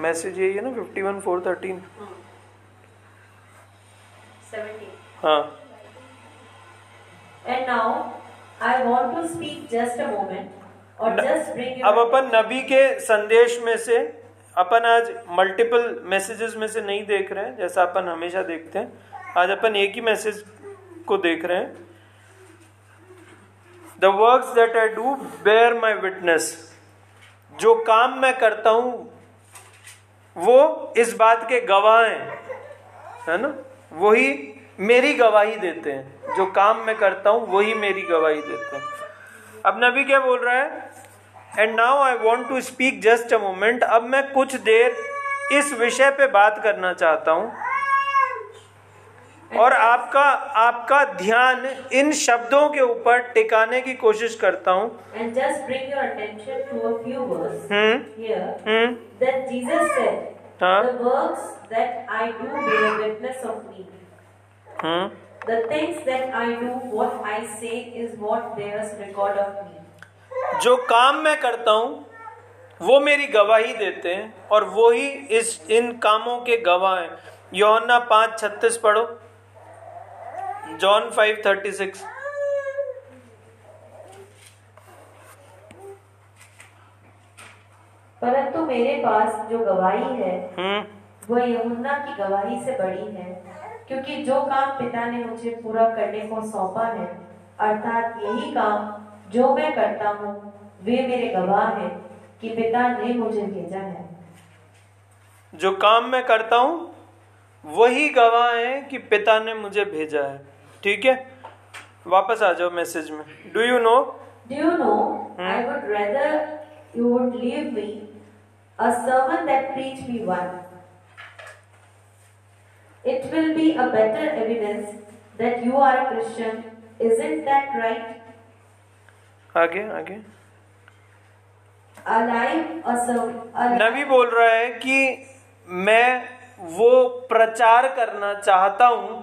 message यही है ना फिफ्टी वन फोर थर्टीन हाँ। And now I want to speak just a moment or just bring अब अपन नबी के संदेश में से अपन आज मल्टीपल मैसेजेस में से नहीं देख रहे हैं जैसा अपन हमेशा देखते हैं। आज अपन एक ही मैसेज को देख रहे हैं। The work that I do bear my witness जो काम मैं करता हूँ वो इस बात के गवाह हैं, है ना? वही मेरी गवाही देते हैं। जो काम मैं करता हूँ, वही मेरी गवाही देते हैं। अब नबी क्या बोल रहा है? And now I want to speak just a moment अब मैं कुछ देर इस विषय पे बात करना चाहता हूँ। और आपका आपका ध्यान इन शब्दों के ऊपर टिकाने की कोशिश करता हूँ। हम्म, हम्म। हाँ। हम्म। जो काम मैं करता हूँ वो मेरी गवाही देते हैं और वो ही इस इन कामों के गवाह हैं। योना पाँच छत्तीस पढ़ो। जॉन फाइव थर्टी सिक्स परंतु मेरे पास जो गवाही है हम्म। वह यमुना की गवाही से बड़ी है क्योंकि जो काम पिता ने मुझे पूरा करने को सौंपा है अर्थात यही काम जो मैं करता हूँ वे मेरे गवाह हैं कि पिता ने मुझे भेजा है। जो काम मैं करता हूँ वही गवाह है कि पिता ने मुझे भेजा है। ठीक है? वापस आ जाओ मैसेज में। Do you know do you know I would rather you would leave me a sermon that preach me one it will be a better evidence that you are a Christian isn't that right आगे आगे। नवी बोल रहा है कि मैं वो प्रचार करना चाहता हूँ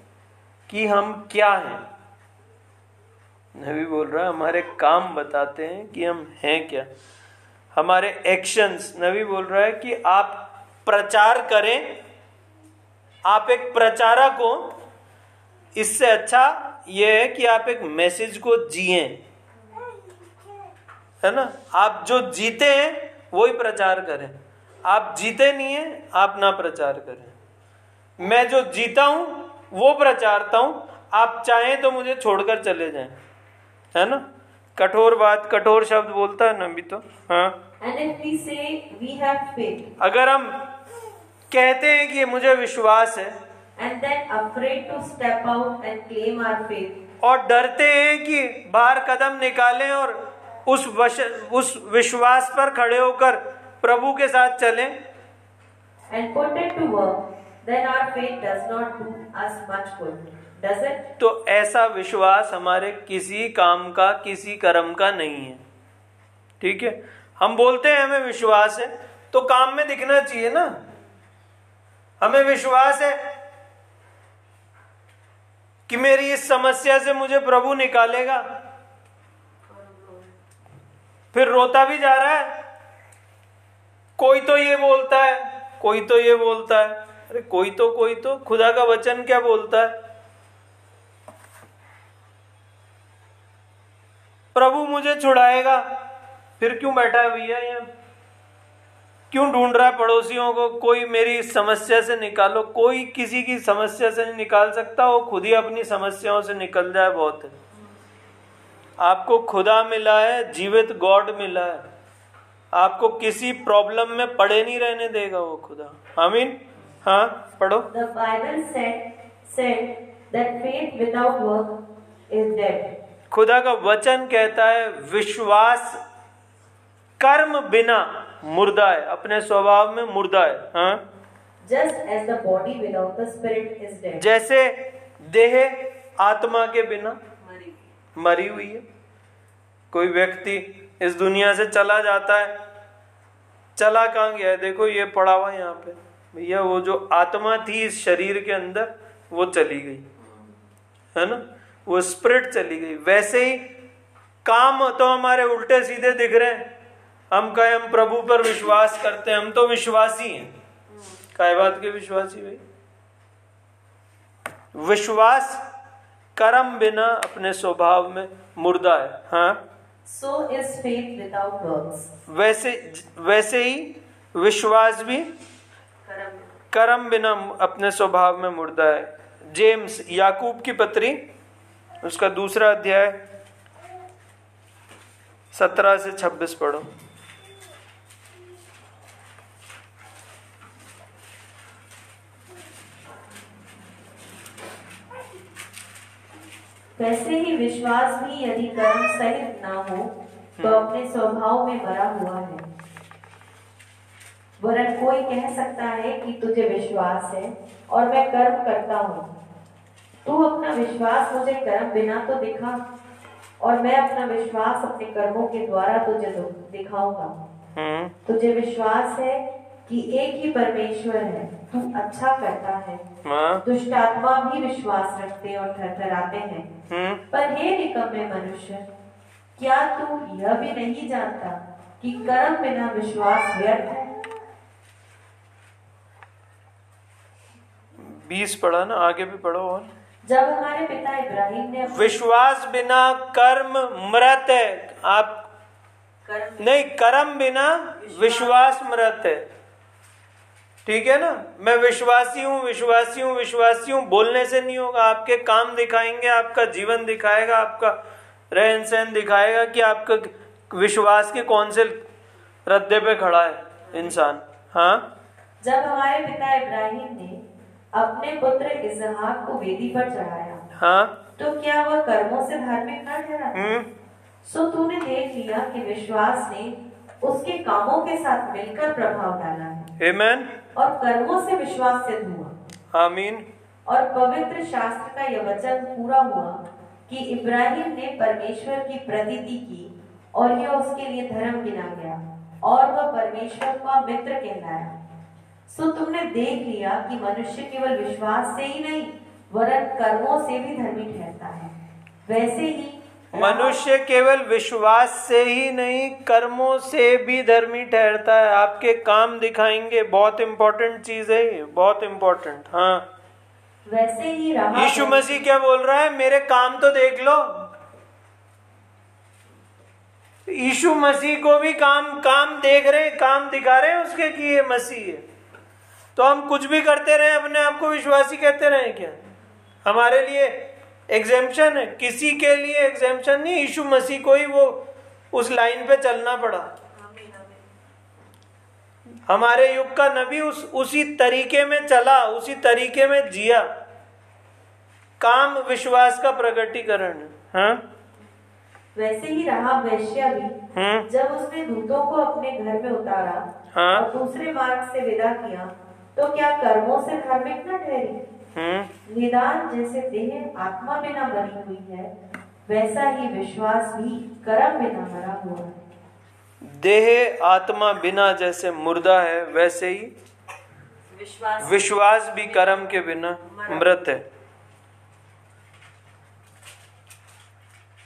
कि हम क्या हैं? नबी बोल रहा है हमारे काम बताते हैं कि हम हैं क्या। हमारे एक्शंस नबी बोल रहा है कि आप प्रचार करें। आप एक प्रचारक हो। इससे अच्छा यह है कि आप एक मैसेज को जिए। है ना? आप जो जीते हैं, वही प्रचार करें। आप जीते नहीं है, आप ना प्रचार करें। मैं जो जीता हूँ वो प्रचारता हूँ आप चाहें तो मुझे छोड़कर चले जाएँ। है ना? कठोर बात कठोर शब्द बोलता है नबी तो। हाँ। Say अगर हम कहते हैं कि मुझे विश्वास है and then afraid to step out and claim our faith, और डरते हैं कि बाहर कदम निकालें और उस वश, उस विश्वास पर खड़े होकर प्रभु के साथ चलें। And put it to work, then our faith does not do us much good, does it? तो ऐसा विश्वास हमारे किसी काम का किसी कर्म का नहीं है। ठीक है? हम बोलते हैं हमें विश्वास है तो काम में दिखना चाहिए ना। हमें विश्वास है कि मेरी इस समस्या से मुझे प्रभु निकालेगा। फिर रोता भी जा रहा है। कोई तो ये बोलता है कोई तो ये बोलता है। अरे कोई तो कोई तो। खुदा का वचन क्या बोलता है? प्रभु मुझे छुड़ाएगा। फिर क्यों बैठा है भैया यहाँ? क्यों ढूंढ रहा है पड़ोसियों को? कोई मेरी समस्या से निकालो। कोई किसी की समस्या से नहीं निकाल सकता। वो खुद ही अपनी समस्याओं से निकल जाए बहुत। है आपको खुदा मिला है, जीवित गॉड मिला है। आपको किसी प्रॉब्लम में पड़े नहीं रहने देगा वो खुदा। आमीन। हाँ पढ़ो। The Bible said, said that faith without work is dead. खुदा का वचन कहता है विश्वास कर्म बिना मुर्दा है। अपने स्वभाव में मुर्दा है। हाँ। Just as the body without the spirit is dead. जैसे देह आत्मा के बिना मरी हुई है। कोई व्यक्ति इस दुनिया से चला जाता है चला कहाँ गया है? देखो ये पड़ा हुआ यहाँ पे। भैया वो जो आत्मा थी इस शरीर के अंदर वो चली गई। है ना? वो स्प्रिट चली गई। वैसे ही काम तो हमारे उल्टे सीधे दिख रहे हैं। हम कहे हम प्रभु पर विश्वास करते हैं। हम तो विश्वासी हैं। काय बात के विश्वासी भाई? विश्वास कर्म बिना अपने स्वभाव में मुर्दा है। हाँ? So is faith without works. वैसे वैसे ही विश्वास भी कर्म। बिना अपने स्वभाव में मुर्दा है। जेम्स याकूब की पत्री उसका दूसरा अध्याय सत्रह से छब्बीस पढ़ो। वैसे ही विश्वास भी यदि कर्म सहित ना हो तो अपने स्वभाव में भरा हुआ है। वरन कोई कह सकता है कि तुझे विश्वास है और मैं कर्म करता हूँ। तू अपना विश्वास मुझे कर्म बिना तो दिखा और मैं अपना विश्वास अपने कर्मों के द्वारा तुझे दिखाऊँगा। हम्म। तुझे विश्वास है कि एक ही परमेश्वर है तू अच्छा करता है। हाँ। दुष्ट आत्मा भी विश्वास रखते और थरथराते हैं। हम्म। पर हे निकम्मे मनुष्य क्या तू यह भी नहीं जानता कि कर्म बिना विश्वास व्यर्थ है? बीस पढ़ा ना आगे भी पढ़ो और। जब हमारे पिता इब्राहिम ने विश्वास बिना कर्म मृत है। आप कर्म नहीं कर्म बिना विश्वास मृत है। ठीक है ना? मैं विश्वासी हूँ विश्वासी हूँ विश्वासी हूँ। बोलने से नहीं होगा। आपके काम दिखाएँगे आपका जीवन दिखाएगा आपका रहन सहन दिखाएगा कि आपका विश्वास के कौन से रद्दे पे खड़ा है इंसान। हाँ? जब हमारे पिता इब्राहिम ने अपने पुत्र इसहाक को वेदी पर चढ़ाया। हाँ। तो क्या वह कर्मों से धार्मिक न ठहरा? हम्म। सो तूने देख लिया कि विश्वास ने उसके कामों के साथ मिलकर प्रभाव डाला है। Amen. और कर्मों से विश्वास सिद्ध हुआ। आमीन। और पवित्र शास्त्र का यह वचन पूरा हुआ कि इब्राहिम ने परमेश्वर की प्रतीति की और यह उसके लिए धर्म गिना गया। और वह परमेश्वर का मित्र कहलाया। सो तुमने देख लिया कि मनुष्य केवल विश्वास से ही नहीं वरन कर्मों से भी धर्मी ठहरता है। वैसे ही मनुष्य केवल विश्वास से ही नहीं कर्मों से भी धर्मी ठहरता है। आपके काम दिखाएँगे बहुत इंपॉर्टेंट चीज़ है बहुत इम्पोर्टेंट हाँ। वैसे ही रहा यीशु मसीह क्या बोल रहा है? मेरे काम तो देख लो। यीशु मसीह को भी काम काम देख रहे हैं काम दिखा रहे हैं उसके कि ये मसीह है? तो हम कुछ भी करते रहे अपने आप को विश्वासी कहते रहे क्या? हमारे लिए एग्जेम्पन है। किसी के लिए एग्जेम्पन नहीं यीशु मसीह को ही वो उस लाइन पे चलना पड़ा। हमारे युग का नबी उस उसी तरीके में चला उसी तरीके में जिया। काम विश्वास का प्रकटीकरण है। हाँ? वैसे ही रहा वैश्य भी। हम्म जब उसने दूतों को अपने घर में उतारा हाँ। और दूसरे मार्ग से विदा किया तो क्या कर्मों से धार्मिक न ठहरी? हम्म। निदान जैसे देह आत्मा बिना बनी हुई है वैसा ही विश्वास भी कर्म बिना मरा हुआ है। देह आत्मा बिना जैसे मुर्दा है वैसे ही विश्वास विश्वास भी कर्म के बिना मृत है।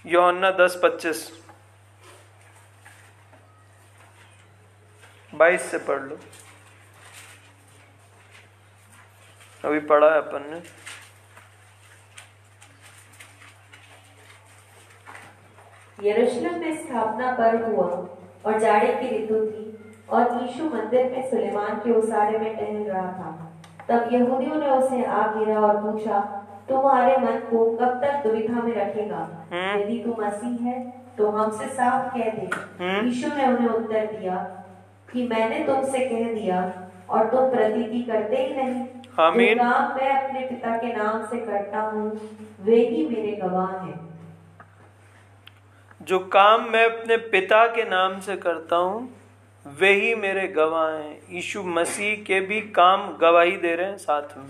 योहन्ना दस पच्चीस। बाईस से पढ़ लो। अभी पढ़ा है अपन ने। यरूशलेम में स्थापना पर्व हुआ और जाड़े की ऋतु थी और यीशु मंदिर में सुलेमान के उसारे में टहल रहा था। तब यहूदियों ने उसे आ घेरा और पूछा तुम्हारे मन को कब तक दुविधा में रखेगा? हम्म। यदि तू मसीह है तो हमसे साफ़ कह दे। हम्म। यीशु ने उन्हें उत्तर दिया कि मैंने तुमसे कह दिया और तुम प्रतीति करते ही नहीं। आमीन। जो काम मैं अपने पिता के नाम से करता हूँ वे ही मेरे गवाह हैं। जो काम मैं अपने पिता के नाम से करता हूँ वे ही मेरे गवाह हैं। यीशु मसीह के भी काम गवाही दे रहे हैं साथ में।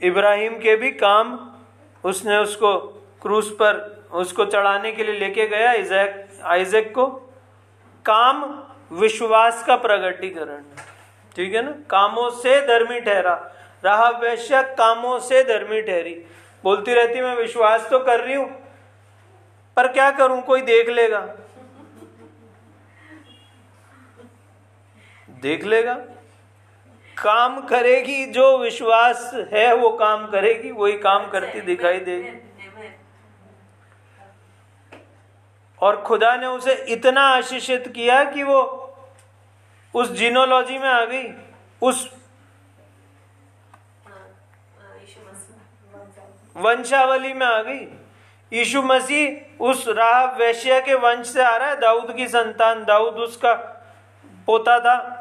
इब्राहिम के भी काम उसने उसको क्रूस पर उसको चढ़ाने के लिए लेके गया इजैक आइजैक को। काम विश्वास का प्रगटीकरण। ठीक है ना? कामों से धर्मी ठहरा। रहा वैश्य कामों से धर्मी ठहरी। बोलती रहती, मैं विश्वास तो कर रही हूँ, पर क्या करूँ? कोई देख लेगा। देख लेगा। काम करेगी जो विश्वास है, वो काम करेगी, वही काम करती दिखाई देगी। और खुदा ने उसे इतना आशीषित किया कि वो उस जीनोलॉजी में आ गई। उस वंशावली में आ गई। यीशु मसीह उस राह वैश्य के वंश से आ रहा है। दाऊद की संतान। दाऊद उसका पोता था।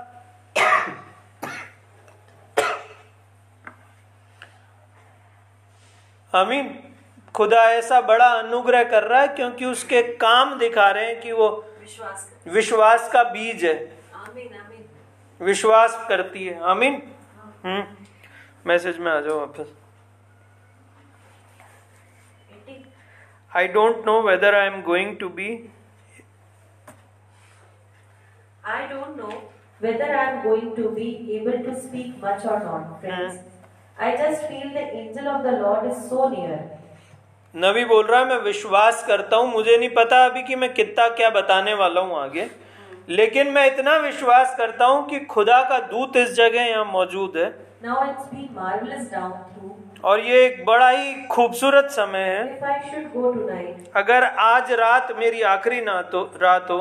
अमीन खुदा ऐसा बड़ा अनुग्रह कर रहा है क्योंकि उसके काम दिखा रहे हैं कि वो विश्वास विश्वास का बीज है। विश्वास करती है। आमीन। हम्म। मैसेज में आ जाओ वापस। I don't know whether I am going to be I don't know whether I am going to be able to speak much और not friends I just feel the angel of the lord is so near नवी बोल रहा है मैं विश्वास करता हूँ मुझे नहीं पता अभी कि मैं कितना क्या बताने वाला हूँ आगे। लेकिन मैं इतना विश्वास करता हूँ कि खुदा का दूत इस जगह यहाँ मौजूद है। और ये एक बड़ा ही खूबसूरत समय है। अगर आज रात मेरी आखिरी ना तो रात हो।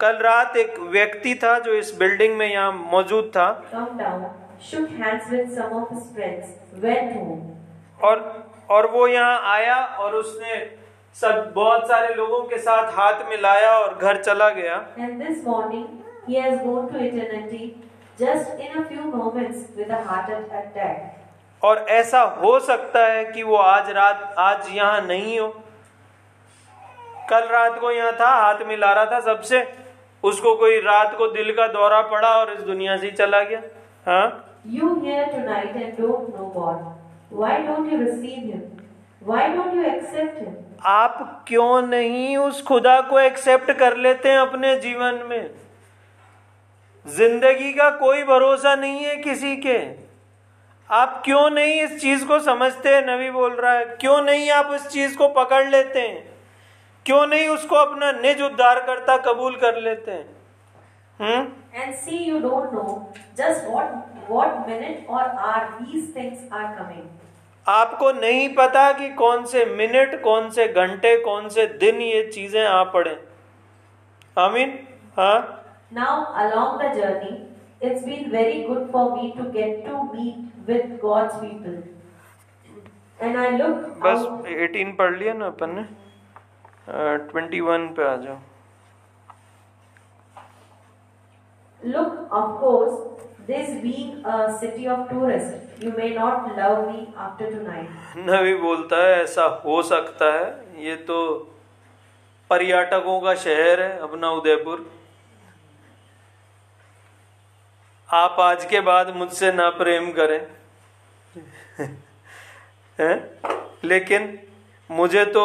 कल रात एक व्यक्ति था जो इस बिल्डिंग में यहाँ मौजूद था। और और वो यहाँ आया और उसने सब बहुत सारे लोगों के साथ हाथ मिलाया और घर चला गया। और ऐसा हो सकता है कि वो आज रात आज यहाँ नहीं हो। कल रात को यहाँ था हाथ मिला रहा था सबसे। उसको कोई रात को दिल का दौरा पड़ा और इस दुनिया से चला गया। हाँ? You here tonight and don't know God why don't you receive him why don't you accept him आप क्यों नहीं उस खुदा को एक्सेप्ट कर लेते हैं अपने जीवन में? ज़िंदगी का कोई भरोसा नहीं है किसी के। आप क्यों नहीं इस चीज़ को समझते हैं? नबी बोल रहा है क्यों नहीं आप इस चीज़ को पकड़ लेते हैं? क्यों नहीं उसको अपना निज उद्धार करता कबूल कर लेते हैं? And see, you don't know just what what minute or hour these things are coming. आपको नहीं पता कि कौन से मिनट कौन से घंटे कौन से दिन ये चीज़ें आ पड़े आमीन? हाँ? Now along the journey it's been very good for me to get to meet with God's people and I look बस 18 पढ़ लिया ना अपन ने। ट्वेंटी वन पे आ जाओ। Look of course this being a city of tourists, you may not love me after tonight. नबी बोलता है ऐसा हो सकता है ये तो पर्यटकों का शहर है अपना उदयपुर आप आज के बाद मुझसे ना प्रेम करें है? लेकिन मुझे तो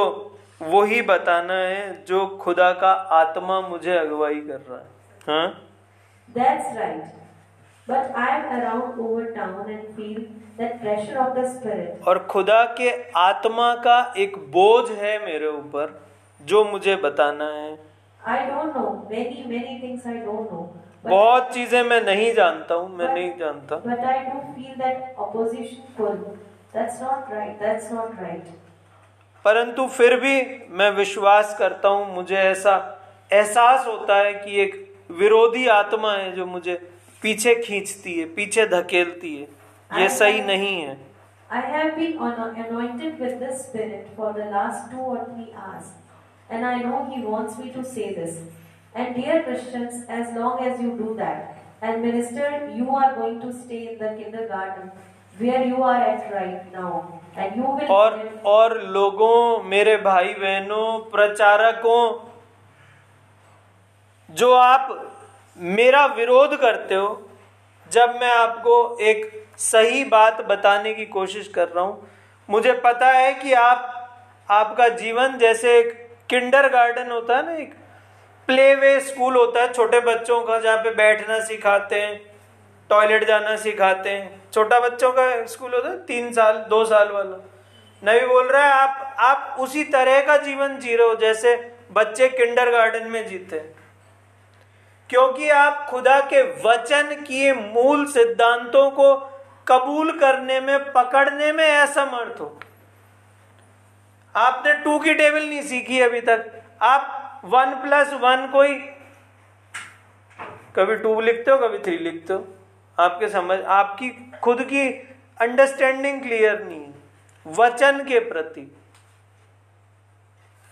वो ही बताना है जो खुदा का आत्मा मुझे अगुवाई कर रहा है हाँ That's right. But I around over town and feel और खुदा के आत्मा का एक बोझ है मेरे ऊपर जो मुझे बताना है। आई डोंट बहुत चीज़ें मैं नहीं जानता हूँ मैं but, नहीं जानता। बट आई डोंट परंतु फिर भी मैं विश्वास करता हूँ मुझे ऐसा एहसास होता है कि एक विरोधी आत्मा है जो मुझे पीछे खींचती है पीछे धकेलती है। ये I सही have, नहीं है। I have been anointed with the spirit for the last two और three hours and I know he wants me to say this and dear Christians as long as you do that and minister you are going to stay in the kindergarten where you are at right now and you will और और लोगों मेरे भाई बहनों प्रचारकों जो आप मेरा विरोध करते हो जब मैं आपको एक सही बात बताने की कोशिश कर रहा हूँ। मुझे पता है कि आप, आपका जीवन जैसे एक किंडर गार्डन होता है ना एक, प्ले वे स्कूल होता है, छोटे बच्चों का जहाँ पे बैठना सिखाते हैं, टॉयलेट जाना सिखाते हैं। छोटा बच्चों का स्कूल होता है, तीन साल, दो साल वाला। नबी बोल रहा है, आप आप उसी तरह का जीवन जी रहे हो जैसे बच्चे किंडर गार्डन में जीते हैं। क्योंकि आप खुदा के वचन किए मूल सिद्धांतों को कबूल करने में, पकड़ने में असमर्थ हो। आपने टू की टेबल नहीं सीखी अभी तक। आप वन प्लस वन कोई, कभी टू लिखते हो, कभी थ्री लिखते हो। आपके समझ, आपकी खुद की अंडरस्टैंडिंग क्लियर नहीं है। वचन के प्रति।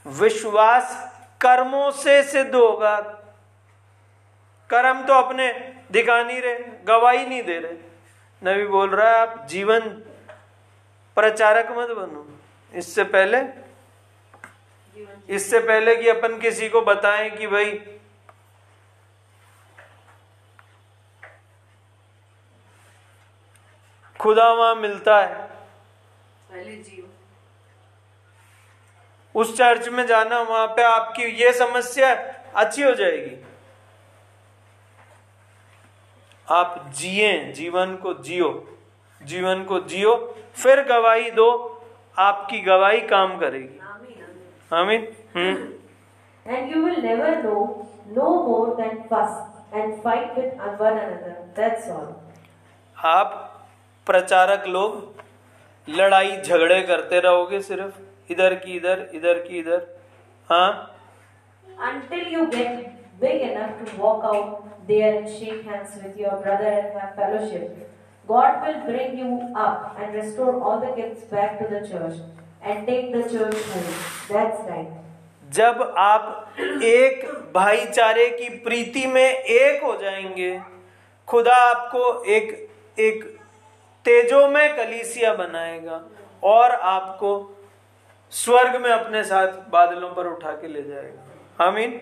विश्वास कर्मों से सिद्ध होगा कर्म तो अपने दिखा नहीं रहे गवाही नहीं दे रहे। नबी बोल रहा है आप जीवन प्रचारक मत बनो। इससे पहले इससे पहले कि अपन किसी को बताएँ कि भाई खुदा वहाँ मिलता है। पहले जियो। उस चर्च में जाना वहाँ पे आपकी ये समस्या अच्छी हो जाएगी। आप जिए जीवन को जियो जीवन को जियो फिर गवाही दो आपकी गवाही काम करेगी। आमीन। And you will never know no more than fuss and fight with one another. That's all. आप प्रचारक लोग लड़ाई झगड़े करते रहोगे सिर्फ़ इधर की इधर इधर की इधर हाँ? Until you get big enough to walk out there and shake hands with your brother and have fellowship, God will bring you up and restore all the gifts back to the church and take the church home. That's right. जब आप एक भाईचारे की प्रीति में एक हो जाएँगे खुदा आपको एक एक तेजो में कलीसिया बनाएगा और आपको स्वर्ग में अपने साथ बादलों पर उठा के ले जाएगा आमीन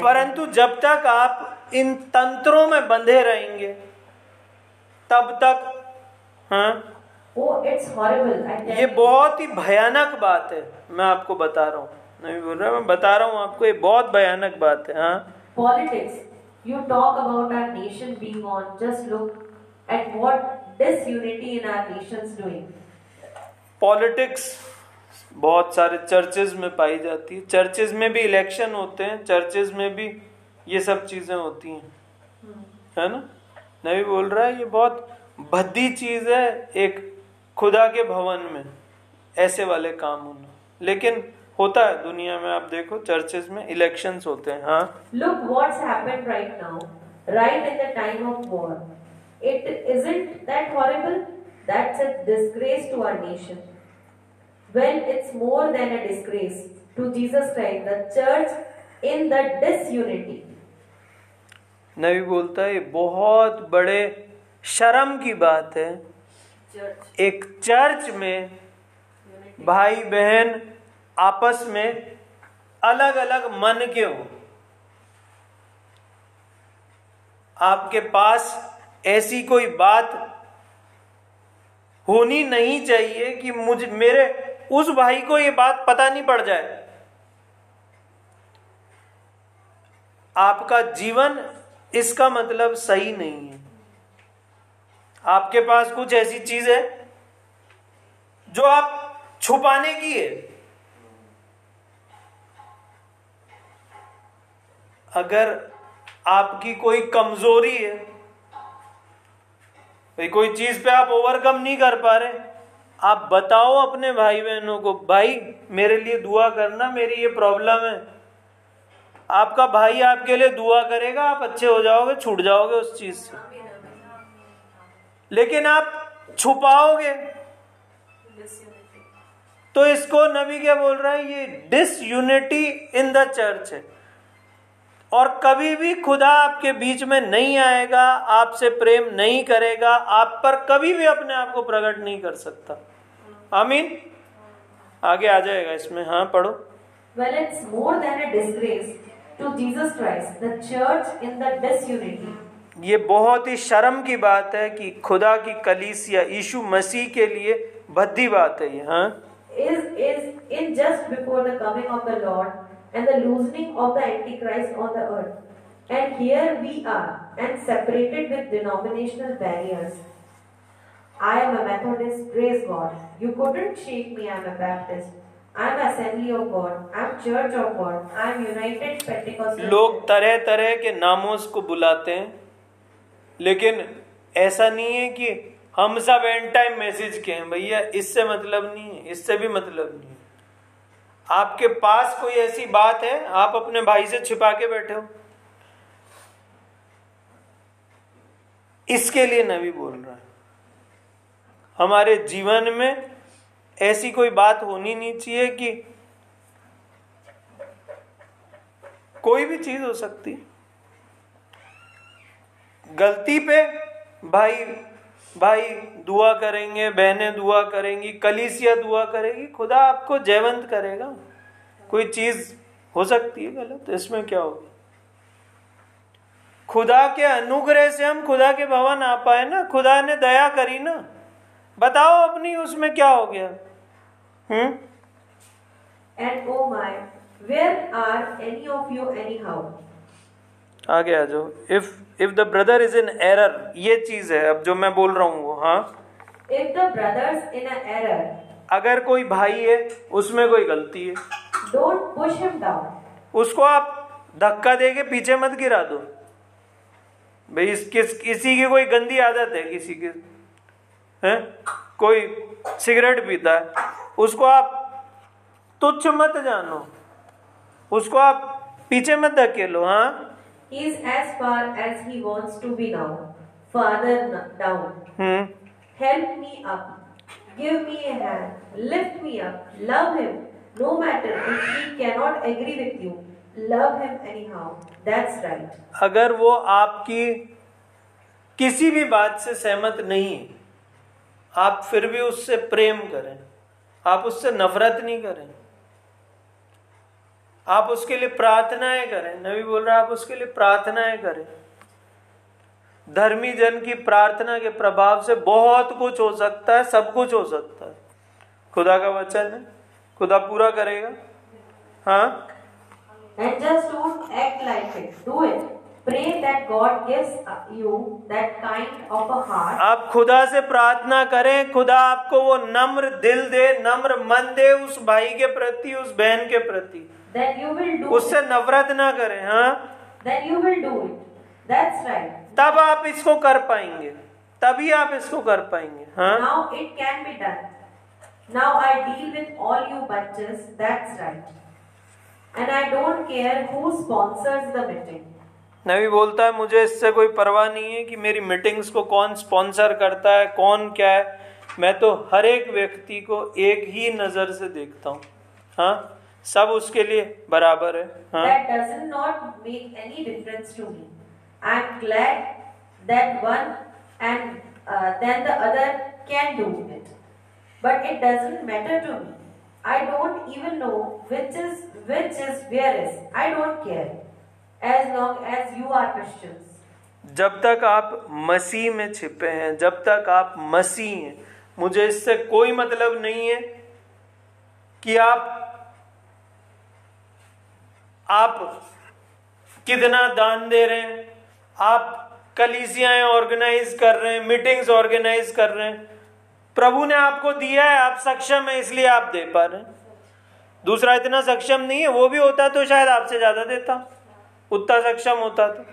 परंतु जब तक आप इन तंत्रों में बंधे रहेंगे तब तक हाँ? ये बहुत ही भयानक बात है मैं आपको बता रहा हूँ। नहीं बोल रहा मैं बता रहा हूँ आपको ये बहुत भयानक बात है हाँ? Politics you talk about our nation being on just look at what disunity in our nations doing politics बहुत सारे चर्चेज में पाई जाती है चर्चेज में भी इलेक्शन होते हैं चर्चेज में भी ये सब चीज़ें होती हैं है ना नबी बोल रहा है ये बहुत भद्दी चीज़ है एक खुदा के भवन में ऐसे वाले काम होना लेकिन होता है दुनिया में आप देखो चर्चेज में इलेक्शंस होते हैं हाँ Look what's happened right now, right in the time of war. It isn't that horrible? That's a disgrace to our nation. Well, it's more than a disgrace to Jesus Christ, the church in the disunity. नबी बोलता है बहुत बड़े शर्म की बात है। चर्च एक चर्च में भाई बहन आपस में अलग अलग मन के हो आपके पास ऐसी कोई बात होनी नहीं चाहिए कि मुझ मेरे उस भाई को ये बात पता नहीं पड़ जाए। आपका जीवन इसका मतलब सही नहीं है। आपके पास कुछ ऐसी चीज़ है जो आप छुपाने की है। अगर आपकी कोई कमज़ोरी है, कोई चीज़ पे आप ओवरकम नहीं कर पा रहे आप बताओ अपने भाई बहनों को, भाई, मेरे लिए दुआ करना, मेरी ये प्रॉब्लम है। आपका भाई आपके लिए दुआ करेगा, आप अच्छे हो जाओगे, छूट जाओगे उस चीज़ से। लेकिन आप छुपाओगे। तो इसको नबी क्या बोल रहा है? ये डिसयूनिटी इन द चर्च है। और कभी भी खुदा आपके बीच में नहीं आएगा आपसे प्रेम नहीं करेगा आप पर कभी भी अपने आप को प्रकट नहीं कर सकता। आमीन? आगे आ जाएगा इसमें हाँ पढ़ो। Well, it's more than a disgrace to Jesus Christ, the church in the disunity. ये बहुत ही शर्म की बात है कि खुदा की कलीसिया यीशु मसीह के लिए भद्दी बात है ये हाँ। Is is in just before the coming of the Lord and the loosening of the Antichrist on the earth. And here we are, and separated with denominational barriers. I am a Methodist, praise God. You couldn't shake me, I'm a Baptist. I'm Assembly of God. I'm Church of God. I'm United Pentecostal. लोग तरह तरह के नामों को बुलाते हैं लेकिन ऐसा नहीं है कि हम सब एंड टाइम मैसेज के हैं भैया इससे मतलब नहीं है इससे भी मतलब नहीं है आपके पास कोई ऐसी बात है? आप अपने भाई से छिपा के बैठे हो। इसके लिए नबी बोल रहा है। हमारे जीवन में ऐसी कोई बात होनी नहीं चाहिए कि कोई भी चीज़ हो सकती। गलती पे भाई भाई दुआ करेंगे बहनें दुआ करेंगी कलीसिया दुआ करेगी खुदा आपको जयवंत करेगा। कोई चीज़ हो सकती है गलत? इसमें क्या होगा? खुदा के अनुग्रह से हम खुदा के भवन आ पाए ना खुदा ने दया करी ना। बताओ अपनी उसमें क्या हो गया? हम्म And oh my, where are any of you anyhow? आगे आ जाओ। If if the brother is in error ये चीज़ है अब जो मैं बोल रहा हूँ हाँ? If the brothers in an error, अगर कोई भाई है उसमें कोई गलती है। don't push him down. उसको आप धक्का दे के पीछे मत गिरा दो। भाई इस किस किसी की कोई गंदी आदत है किसी की? है? कोई सिगरेट पीता है उसको आप तुच्छ मत जानो। उसको आप पीछे मत धकेलो हाँ? He is as far as he wants to be now. Father down. Hmm Help me up. Give me a hand. Lift me up. Love him. No matter if he cannot agree with you. Love him anyhow. That's right. अगर वो आपकी किसी भी बात से सहमत नहीं है आप फिर भी उससे प्रेम करें आप उससे नफरत नहीं करें आप उसके लिए प्रार्थनाएँ करें। नबी बोल रहा है आप उसके लिए प्रार्थनाएँ करें। धर्मी जन की प्रार्थना के प्रभाव से बहुत कुछ हो सकता है सब कुछ हो सकता है। खुदा का वचन है। खुदा पूरा करेगा। हाँ? And just don't act like it. Do it. Pray that God gives you that kind of a heart. आप खुदा से प्रार्थना करें खुदा आपको वो नम्र दिल दे नम्र मन दे उस भाई के प्रति उस बहन के प्रति। That you will do उससे नफरत ना करें हाँ then you will do it. That's right. तब आप इसको कर पाएँगे तभी आप इसको कर पाएँगे हाँ Now it can be done. Now I deal with all you bunches, that's right. And I don't care who sponsors the meeting. नबी बोलता है मुझे इससे कोई परवाह नहीं है कि मेरी मीटिंग्स को कौन स्पॉन्सर करता है कौन क्या है मैं तो हर एक व्यक्ति को एक ही नज़र से देखता हूँ हाँ सब उसके लिए बराबर है जब तक आप मसीह में छिपे हैं जब तक आप मसीह हैं मुझे इससे कोई मतलब नहीं है कि आप आप कितना दान दे रहे हैं? आप कलीसियाएँ ऑर्गेनाइज कर रहे हैं मीटिंग्स ऑर्गेनाइज कर रहे हैं। प्रभु ने आपको दिया है, आप सक्षम है, इसलिए आप दे पा रहे हैं। दूसरा, इतना सक्षम नहीं है, वो भी होता तो शायद आपसे ज़्यादा देता। उतना सक्षम होता तो।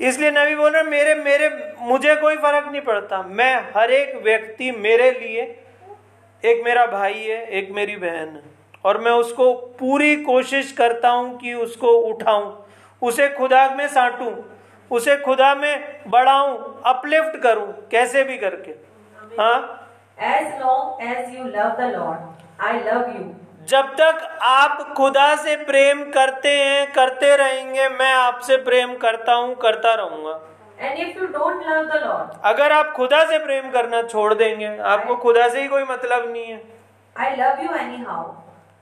इसलिए नबी बोल रहे मेरे मेरे, मुझे कोई फ़र्क नहीं पड़ता। मैं हर एक व्यक्ति मेरे लिए, एक मेरा भाई है, एक मेरी बहन है। और मैं उसको पूरी कोशिश करता हूँ कि उसको उठाऊं उसे खुदा में साटूं उसे खुदा में बढ़ाऊं अपलिफ्ट करूँ कैसे भी करके। हाँ? As long as you love the Lord, I love you. जब तक आप खुदा से प्रेम करते हैं करते रहेंगे मैं आपसे प्रेम करता हूँ करता रहूँगा। And if you don't love the Lord, अगर आप खुदा से प्रेम करना छोड़ देंगे आपको I, खुदा से ही कोई मतलब नहीं है। I love you any anyhow.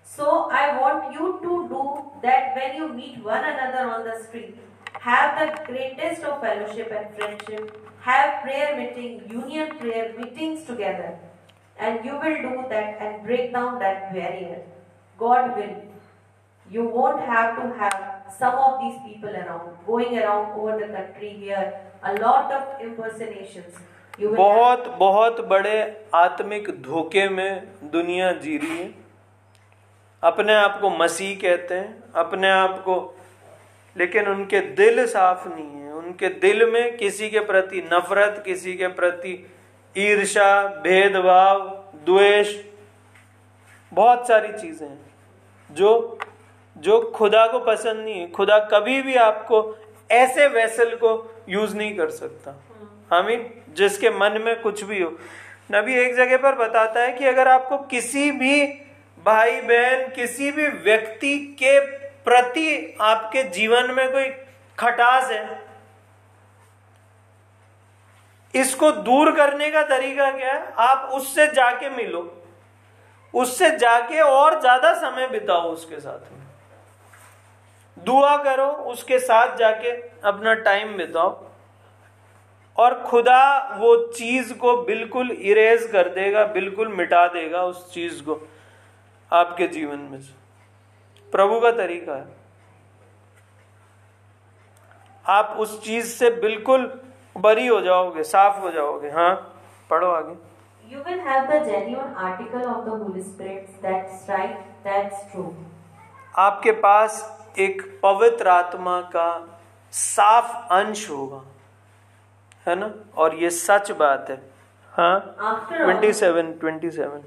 So I want you to do that when you meet one another on the street. Have the greatest of fellowship and friendship. Have prayer meeting, union prayer meetings together. And you will do that and break down that barrier. God will. You won't have to have some of these people around, going around over the country here, a lot of impersonations. You will बहुत बहुत बड़े आत्मिक धोखे में दुनिया जी रही है अपने आप को मसीह कहते हैं, अपने आप को, लेकिन उनके दिल साफ़ नहीं है। उनके दिल में किसी के प्रति नफरत, किसी के प्रति ईर्षा भेदभाव, द्वेष, बहुत सारी चीज़ें हैं, जो जो खुदा को पसंद नहीं है। खुदा कभी भी आपको ऐसे वैसल को यूज़ नहीं कर सकता। हमीन जिसके मन में कुछ भी हो। नबी एक जगह पर बताता है कि अगर आपको किसी भी भाई बहन, किसी भी व्यक्ति के प्रति आपके जीवन में कोई खटास है? इसको दूर करने का तरीका क्या है? आप उससे जाके मिलो। उससे जाके और ज़्यादा समय बिताओ उसके साथ में। दुआ करो, उसके साथ जाके अपना टाइम बिताओ। और खुदा वो चीज़ को बिल्कुल इरेज कर देगा, बिल्कुल मिटा देगा उस चीज़ को। आपके जीवन में से। प्रभु का तरीका है। आप उस चीज़ से बिल्कुल बरी हो जाओगे साफ़ हो जाओगे। हाँ पढ़ो आगे। You will have the genuine article of the Holy Spirit. That's right. That's true. आपके पास एक पवित्र आत्मा का साफ़ अंश होगा। है ना? और ये सच बात है। हाँ? Twenty seven twenty seven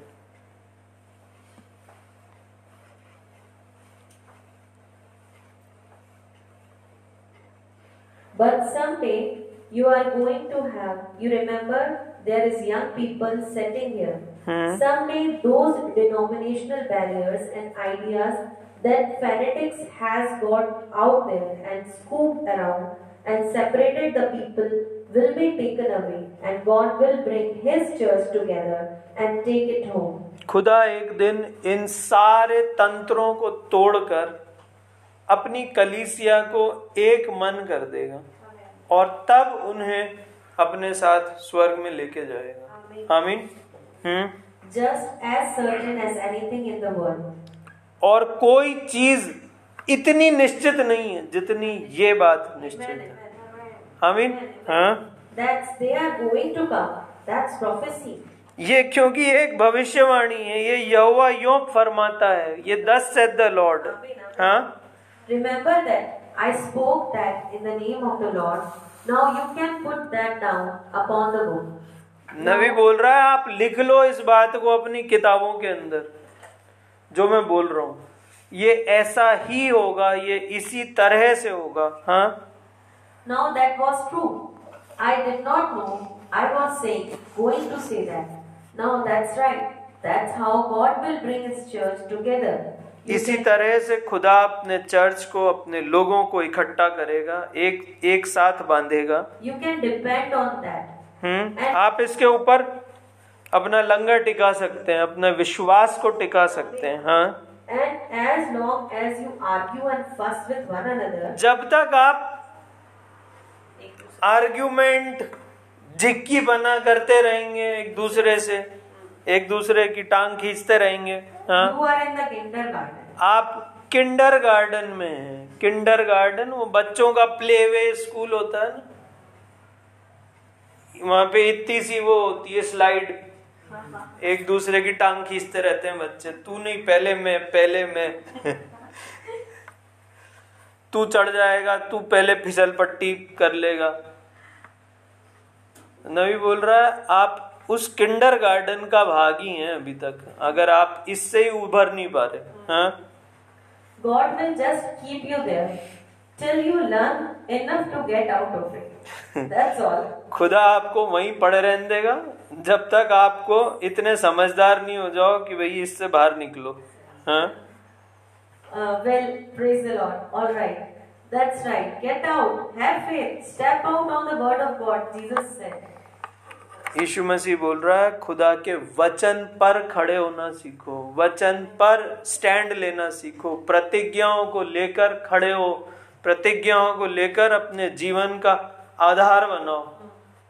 but someday you are going to have. You remember there is young people sitting here. Hmm. Someday those denominational barriers and ideas that fanatics has got out there and scooped around and separated the people will be taken away and God will bring his church together and take it home. खुदा एक दिन इन सारे तंत्रों को तोड़कर अपनी कलीसिया को एक मन कर देगा और तब उन्हें अपने साथ स्वर्ग में लेके जाएगा। आमीन। हम्म. और कोई चीज़ इतनी निश्चित नहीं है जितनी ये बात निश्चित है। आमीन। हाँ. ये क्योंकि एक भविष्यवाणी है ये यहोवा यो फरमाता है ये दस सेड द लॉर्ड हाँ। remember that i spoke that in the name of the lord. Now you can put that down upon the book. नबी बोल रहा है आप लिख लो इस बात को अपनी किताबों के अंदर जो मैं बोल रहा हूँ। ये ऐसा ही होगा ये इसी तरह से होगा हाँ? Now that was true I did not know I was saying going to say that now that's right that's how God will bring his church together इसी तरह से खुदा अपने चर्च को अपने लोगों को इकट्ठा करेगा एक एक साथ बांधेगा। You can depend on that. हम्म? आप इसके ऊपर अपना लंगर टिका सकते हैं अपने विश्वास को टिका सकते हैं हाँ? And as long as you argue and fuss with one another, जब तक आप आर्ग्यूमेंट जिक्की बना करते रहेंगे एक दूसरे से एक दूसरे की टांग खींचते रहेंगे हाँ. आप किंडर गार्डन में हैं। किंडर गार्डन वो बच्चों का प्ले वे स्कूल होता है ना। वहाँ पे इतनी सी वो होती है स्लाइड। एक दूसरे की टांग खींचते रहते हैं बच्चे। तू नहीं पहले मैं पहले मैं। तू चढ़ जाएगा तू पहले फिसल पट्टी कर लेगा। नवी बोल रहा है आप उस किंडर गार्डन का भाग ही है अभी तक। अगर आप इससे ही उभर नहीं पा रहे हाँ? खुदा आपको वहीं पड़े रहने देगा जब तक आपको इतने समझदार नहीं हो जाओ कि भाई इससे बाहर निकलो well praise the lord alright right Yeshu Masih बोल रहा है खुदा के वचन पर खड़े होना सीखो वचन पर स्टैंड लेना सीखो प्रतिज्ञाओं को लेकर खड़े हो प्रतिज्ञाओं को लेकर अपने जीवन का आधार बनाओ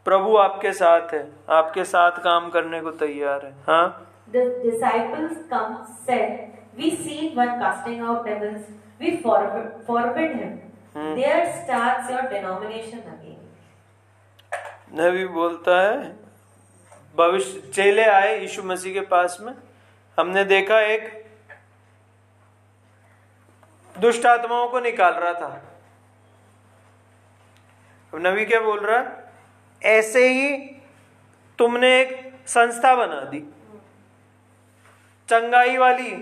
प्रभु आपके साथ है आपके साथ काम करने को तैयार है हाँ The disciples come said, We seen one casting out devils. We forbid, forbid him. Hmm. There starts your denomination again. नबी बोलता है भविष्य, चेले आए यीशु मसीह के पास में। हमने देखा एक दुष्ट आत्माओं को निकाल रहा था। नबी क्या बोल रहा है? ऐसे ही तुमने एक संस्था बना दी। चंगाई वाली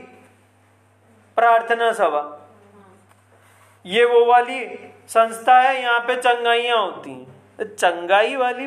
प्रार्थना सभा। ये वो वाली संस्था है, यहाँ पे चंगाइयाँ होती हैं। चंगाई वाली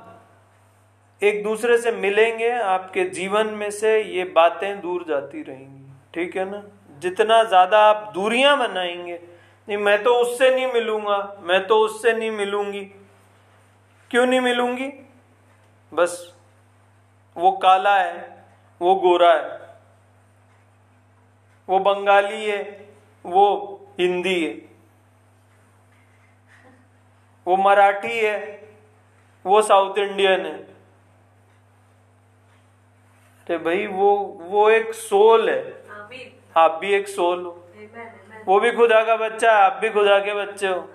एक दूसरे से मिलेंगे, आपके जीवन में से ये बातें दूर जाती रहेंगी। ठीक है ना? जितना ज़्यादा आप दूरियाँ बनाएँगे, नहीं, मैं तो उससे नहीं मिलूँगा, मैं तो उससे नहीं मिलूँगी। क्यों नहीं मिलूँगी? बस वो काला है, वो गोरा है, वो बंगाली है, वो हिंदी है, वो मराठी है, वो साउथ इंडियन है। तो भाई वो वो एक सोल है। आप भी एक सोल हो। वो भी खुदा का बच्चा है आप भी खुदा के बच्चे हो।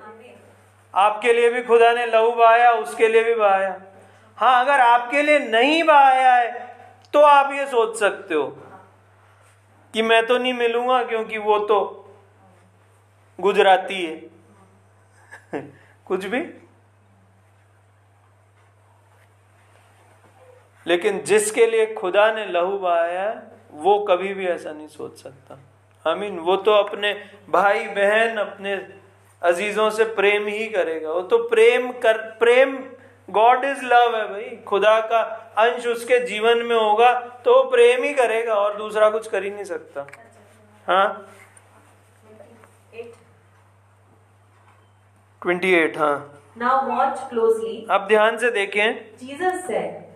आपके लिए भी खुदा ने लहू बहाया उसके लिए भी बहाया। हाँ अगर आपके लिए नहीं बहाया है तो आप ये सोच सकते हो कि मैं तो नहीं मिलूँगा क्योंकि वो तो गुजराती है। कुछ भी? लेकिन जिसके लिए खुदा ने लहू बहाया है वो कभी भी ऐसा नहीं सोच सकता। आमीन। वो तो अपने भाई बहन अपने अजीजों से प्रेम ही करेगा। वो तो प्रेम कर प्रेम गॉड इज़ लव है भाई। खुदा का अंश उसके जीवन में होगा तो वो प्रेम ही करेगा और दूसरा कुछ कर ही नहीं सकता। हाँ? ट्वेंटी एट हाँ। Now watch closely. अब ध्यान से देखें। Jesus said,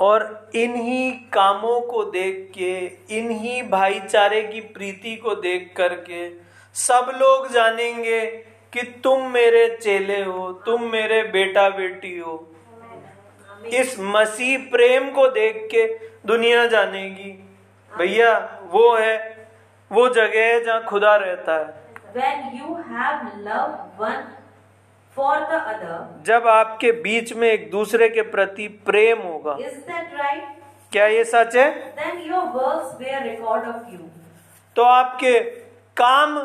और इन्हीं कामों को देख के, इन्हीं भाईचारे की प्रीति को देख करके सब लोग जानेंगे कि तुम मेरे चेले हो, तुम मेरे बेटा बेटी हो। इस मसीह प्रेम को देख के दुनिया जानेगी, भैया, वो है, वो जगह है जहाँ खुदा रहता है। When you have love one for the other, जब आपके बीच में एक दूसरे के प्रति प्रेम होगा is that right? क्या ये सच है Then your works bear record of you. तो आपके काम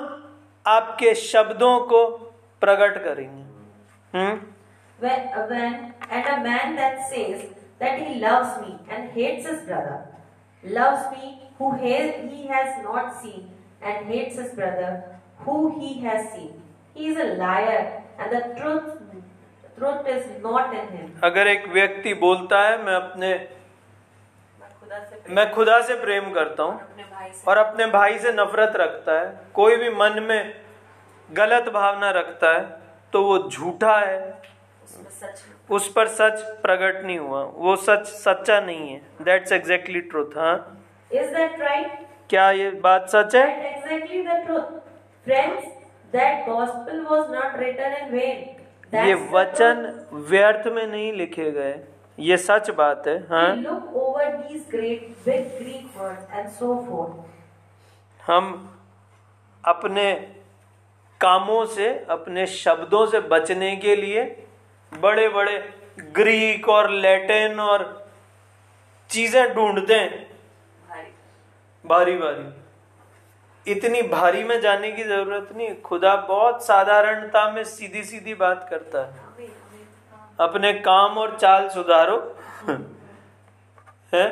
आपके शब्दों को प्रकट करेंगे हम्म When, when and a man that says that he loves me and hates his brother, loves me who he has not seen and hates his brother who he has seen. He is a liar and the truth truth is not in him. अगर एक व्यक्ति बोलता है मैं अपने मैं खुदा से प्रेम करता हूँ और अपने भाई से नफरत रखता है कोई भी मन में गलत भावना रखता है तो वो झूठा है। उस पर सच प्रकट नहीं हुआ। वो सच सच्चा नहीं है। दैट्स एग्जैक्टली ट्रूथ हाँ। Is that right? क्या ये बात सच है? That's exactly the truth. That gospel was not written in vain. That's ये वचन व्यर्थ में नहीं लिखे गए ये सच बात है हाँ look over these great big Greek words and so forth. हम अपने कामों से अपने शब्दों से बचने के लिए बड़े बड़े ग्रीक और लैटिन और चीज़ें ढूंढते हैं भारी भारी इतनी भारी में जाने की ज़रूरत नहीं खुदा बहुत साधारणता में सीधी सीधी बात करता है अपने काम और चाल सुधारो है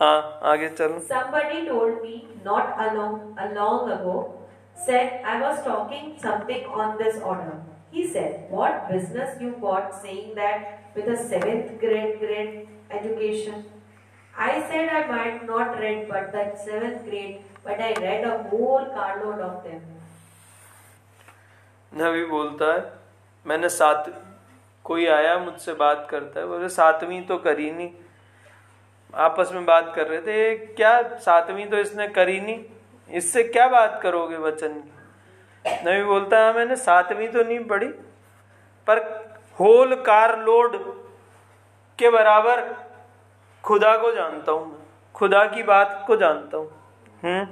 हाँ आगे चलो Somebody told me not along a long ago said I was talking something on this order. He said, "What business you got saying that with a seventh grade grade education?" I said I might not read but that seventh grade, but I read a whole carload of them. नबी बोलता है, मैंने सात, कोई आया मुझसे बात करता है? बोले सातवीं तो करी नहीं। आपस में बात कर रहे थे क्या सातवीं तो इसने करी नहीं? इससे क्या बात करोगे वचन की? बोलता है मैंने सातवीं तो नहीं पढ़ी, पर होल कार लोड के बराबर खुदा को जानता हूँ मैं। खुदा की बात को जानता हूँ। हम्म?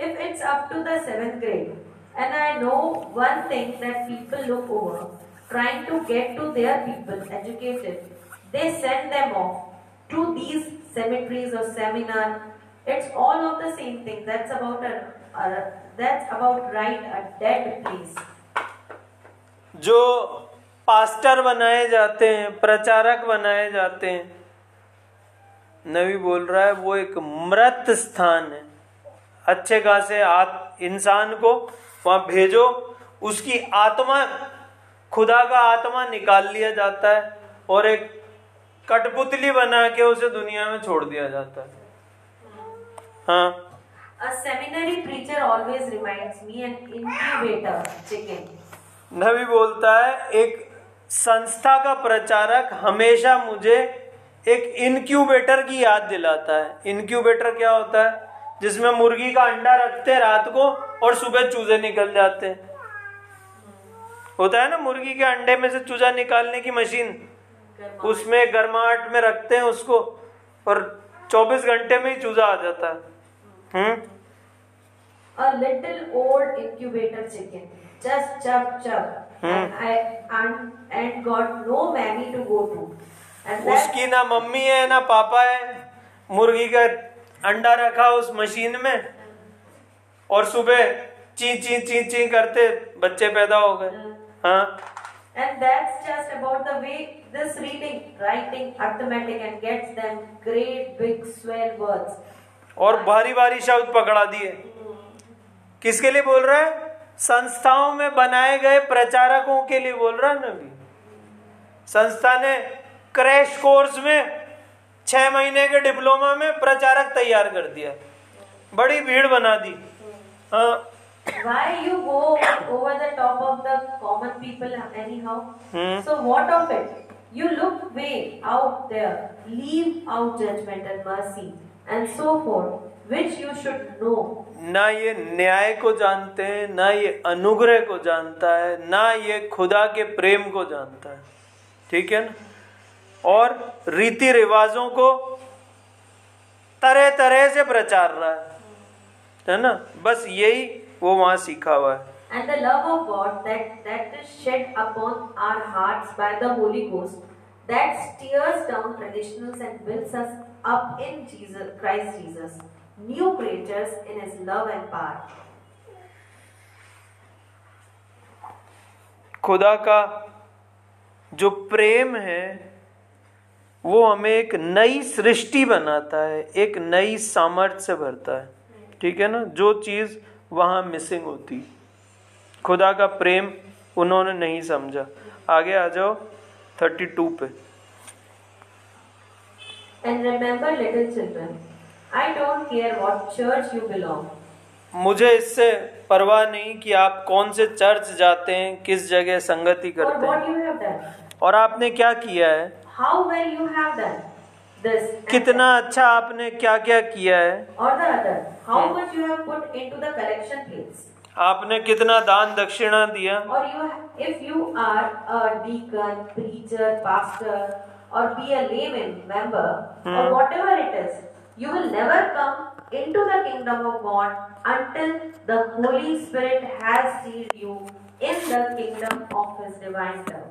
If it's up to the seventh grade, and I know one thing that people look over, trying to get to their people educated, they send them off to these cemeteries or seminar. It's all of the same thing. That's about a, a that's about right a dead place. जो पास्टर बनाए जाते हैं प्रचारक बनाए जाते हैं नबी बोल रहा है वो एक मृत स्थान है अच्छे खासे इंसान को वहाँ भेजो उसकी आत्मा खुदा का आत्मा निकाल लिया जाता है और एक कठपुतली बना के उसे दुनिया में छोड़ दिया जाता है। हाँ। A seminary preacher always reminds me an incubator chicken. नबी बोलता है एक संस्था का प्रचारक हमेशा मुझे एक इनक्यूबेटर की याद दिलाता है। इनक्यूबेटर क्या होता है? जिसमें मुर्गी का अंडा रखते हैं रात को और सुबह चूजे निकल जाते हैं। होता है ना मुर्गी के अंडे में से चूजा निकालने की मशीन? उसमें गर्माहट में रखते हैं उसको और 24 घंटे में ही चूजा आ जाता है। हम्म? A little old incubator chicken, just chub chub, and I and, and got no mammy to go to. उसकी ना मम्मी है ना पापा है मुर्गी का अंडा रखा उस मशीन में और सुबह ची ची ची ची करते बच्चे पैदा हो गए। हाँ। And that's just about the way this reading, writing arithmetic and gets them great big swell words. और भारी भारी शब्द पकड़ा दिए। किसके लिए बोल रहा है? संस्थाओं में बनाए गए प्रचारकों के लिए बोल रहा है नबी संस्था ने क्रैश कोर्स में छह महीने के डिप्लोमा में प्रचारक तैयार कर दिया। बड़ी भीड़ बना दी। And mercy which you should know ना ये न्याय को जानते हैं ना ये अनुग्रह को जानता है ना ये खुदा के प्रेम को जानता है। ठीक है ना? और रीति रिवाजों को तरह तरह से प्रचार रहा है है ना बस यही वो वहाँ सीखा हुआ है And the love of God that, that is shed upon our hearts by the Holy Ghost that steers down traditionals and builds us up in Jesus Christ Jesus, new creatures in his love and power. खुदा का जो प्रेम है वो हमें एक नई सृष्टि बनाता है एक नई सामर्थ्य से भरता है। ठीक है ना? जो चीज़ वहाँ मिसिंग होती। खुदा का प्रेम उन्होंने नहीं समझा। आगे आ जाओ थर्टी टू पे। And remember, little children, I don't care what church you belong. मुझे इससे परवाह नहीं कि आप कौन से चर्च जाते हैं किस जगह संगति करते हैं. और आपने क्या किया है? How well you have done this कितना अच्छा आपने क्या क्या किया है और how much you have put into the collection place आपने कितना दान दक्षिणा दिया? और you if you are a deacon preacher pastor और बी अ लेमेन मेंबर और what it is you will never come in the kingdom of God until the Holy Spirit has seal you in the kingdom of his divine love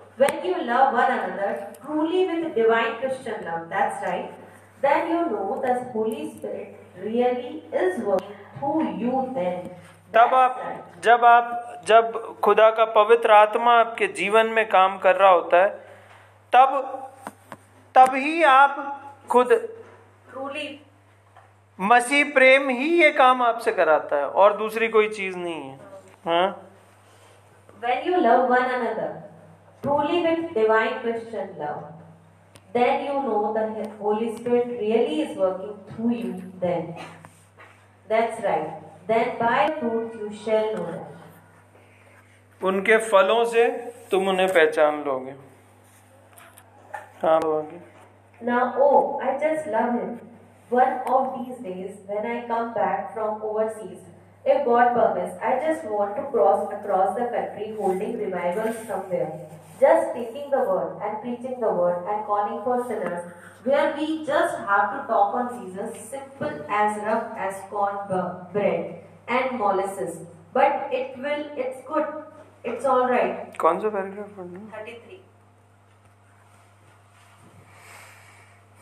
When you love one another truly with divine Christian love, that's right, then you know the Holy Spirit really is working through you then. तब आप जब आप जब खुदा का पवित्र आत्मा आपके जीवन में काम कर रहा होता है तब तब ही आप खुद Truly मसीह प्रेम ही ये काम आपसे कराता है और दूसरी कोई चीज़ नहीं है हाँ When you love one another, truly with divine Christian love, then you know the Holy Spirit really is working through you then. That's right. Then by fruit you shall know that. उनके फलों से तुम उन्हें पहचान लोगे हाँ Now, oh, I just love him. One of these days, when I come back from overseas, if God permits, I just want to cross across the country holding revivals somewhere. Just speaking the word and preaching the word and calling for sinners, where we just have to talk on Jesus, simple as rough as corn bread and molasses. But it will, it's good, it's alright. कौन सा पैराग्राफ पढ़ना 33.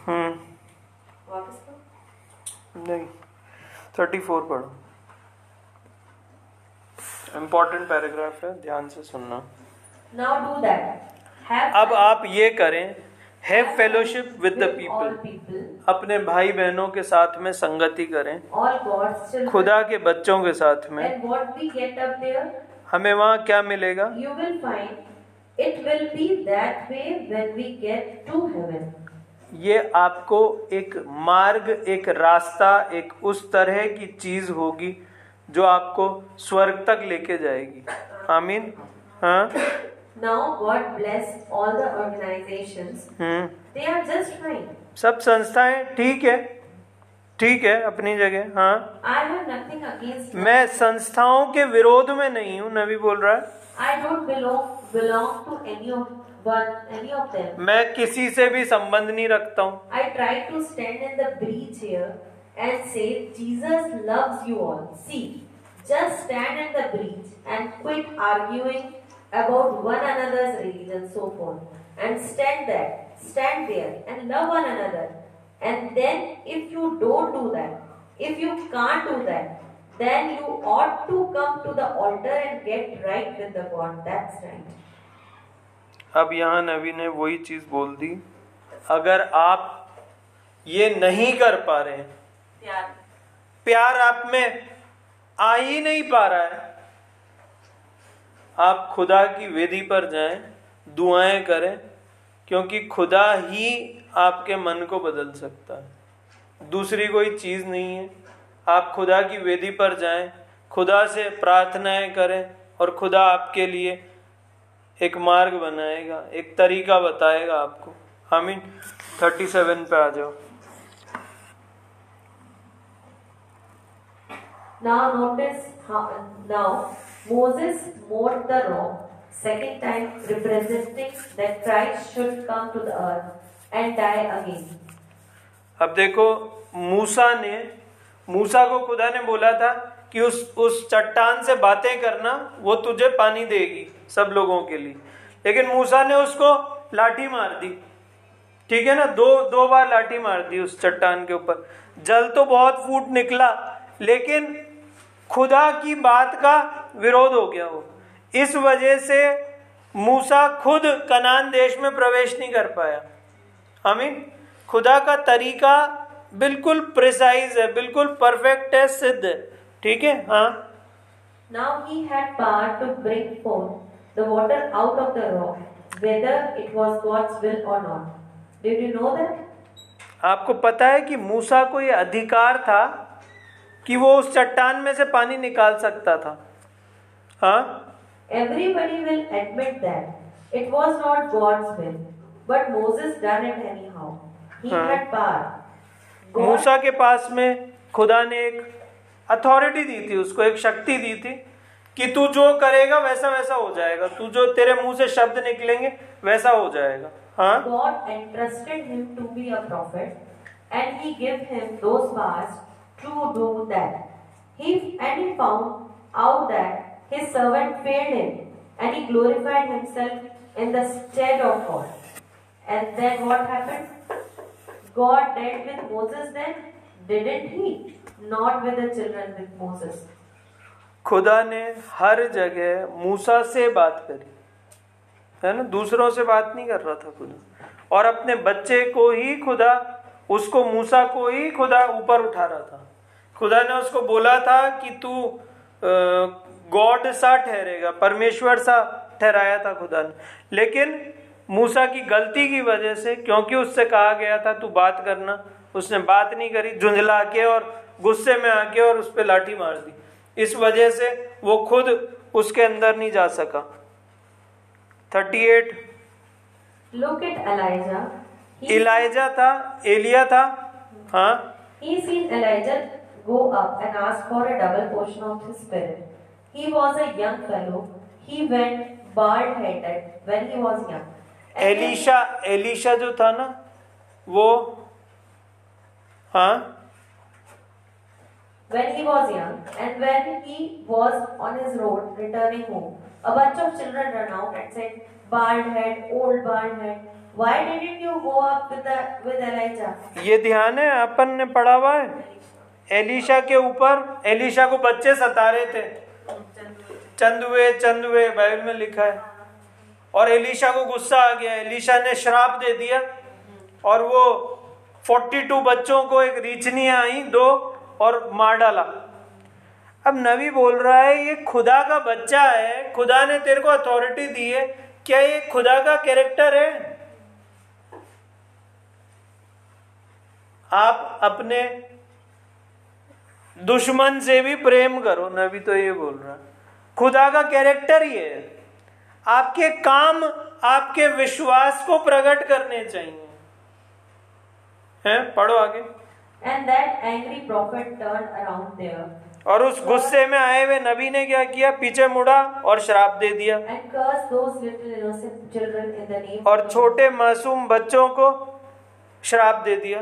हम्म वापस करो नहीं थर्टी फोर पढ़ो इम्पोर्टेंट पैराग्राफ है ध्यान से सुनना। नाउ डू दैट अब आप ये करें have fellowship with the people अपने भाई बहनों के साथ में संगति करें। खुदा के बच्चों के साथ में। हमें वहाँ क्या मिलेगा? You it will we get to ये आपको एक मार्ग एक रास्ता एक उस तरह की चीज़ होगी जो आपको स्वर्ग तक लेके जाएगी आमीन हाँ Now God bless all the organizations. Hmm They are just fine. सब संस्थाएँ ठीक है ठीक है अपनी जगह हाँ I have nothing against. मैं संस्थाओं के विरोध में नहीं हूँ नबी बोल रहा है I don't belong belong to any of one any of them. मैं किसी से भी संबंध नहीं रखता हूँ I try to stand in the breach here and say, Jesus loves you all. See, just stand in the breach and quit arguing about one another's religion, so forth. And stand there, stand there and love one another. And then, if you don't do that, if you can't do that, then you ought to come to the altar and get right with the God. That's right. अब यहाँ नबी ने वही चीज बोल दी अगर आप ये नहीं कर पा रहे हैं प्यार। आप में आ ही नहीं पा रहा है। आप खुदा की वेदी पर जाएँ, दुआएँ करें, क्योंकि खुदा ही आपके मन को बदल सकता है। दूसरी कोई चीज़ नहीं है। आप खुदा की वेदी पर जाएँ, खुदा से प्रार्थनाएँ करें और खुदा आपके लिए एक मार्ग बनाएगा, एक तरीका बताएगा आपको। हमीन थर्टी सेवन पे आ जाओ। Now, notice how, now, Moses mowed the rock second time, representing that Christ should come to the earth and die again. अब देखो, मूसा ने, मूसा को खुदा ने बोला था कि उस उस चट्टान से बातें करना, वो तुझे पानी देगी सब लोगों के लिए। लेकिन मूसा ने उसको लाठी मार दी। ठीक है ना? दो दो बार लाठी मार दी उस चट्टान के ऊपर। जल तो बहुत फूट निकला, लेकिन खुदा की बात का विरोध हो गया वो इस वजह से मूसा खुद कनान देश में प्रवेश नहीं कर पाया। आमीन। खुदा का तरीका बिल्कुल प्रिसाइज है बिल्कुल परफेक्ट है सिद्ध है। ठीक है? हाँ। Now he had power to bring forth the water out of the rock, whether it was God's will or not. Did you know that? आपको पता है कि मूसा को ये अधिकार था कि वो उस चट्टान में से पानी निकाल सकता था हाँ Everybody will admit that it was not God's will, but Moses done it anyhow. He हाँ. had power. मूसा के पास में खुदा ने एक अथॉरिटी दी थी उसको एक शक्ति दी थी कि तू जो करेगा वैसा वैसा हो जाएगा तू जो तेरे मुँह से शब्द निकलेंगे वैसा हो जाएगा हाँ to do that. He and he found out that his servant failed him, and he glorified himself in the stead of God. And then what happened? God dealt with Moses then, didn't he? Not with the children with Moses. खुदा ने हर जगह मूसा से बात करी है ना दूसरों से बात नहीं कर रहा था खुदा और अपने बच्चे को ही खुदा उसको मूसा को ही खुदा ऊपर उठा रहा था खुदा ने उसको बोला था कि तू गॉड सा ठहरेगा परमेश्वर सा ठहराया था खुदा ने। लेकिन मूसा की गलती की वजह से क्योंकि उससे कहा गया था तू बात करना। उसने बात नहीं करी झुंझला के और गुस्से में आके और उस पर लाठी मार दी। इस वजह से वो खुद उसके अंदर नहीं जा सका। 38 Look at Elijah. He, Elijah था एलिया था हाँ? He seen Elijah go up and ask for a double portion of his spirit. He was a young fellow. He went bald headed when he was young. Elisha Elisha जो था ना वो हाँ when he was young and when he was on his road returning home, a bunch of children ran out and said, Bald head, old bald head, why didn't you go up with, the, with Elijah? ये ध्यान है अपन ने पढ़ा हुआ है एलिशा के ऊपर, एलिशा को बच्चे सता रहे थे। चंदुए चंदुए, बाइबल में लिखा है। और एलिशा को गुस्सा आ गया। एलिशा ने श्राप दे दिया। और वो 42 बच्चों को एक रीचनियाँ आई, दो, और मार डाला। अब नबी बोल रहा है, ये खुदा का बच्चा है। खुदा ने तेरे को अथॉरिटी दी है। क्या ये खुदा का कैरेक्टर है? आप अपने दुश्मन से भी प्रेम करो नबी तो ये बोल रहा खुदा का कैरेक्टर ही है। आपके काम आपके विश्वास को प्रकट करने चाहिए। हैं पढ़ो आगे। And that angry prophet turned around there. और उस गुस्से में आए हुए नबी ने क्या किया? पीछे मुड़ा और श्राप दे दिया। और छोटे मासूम बच्चों को श्राप दे दिया।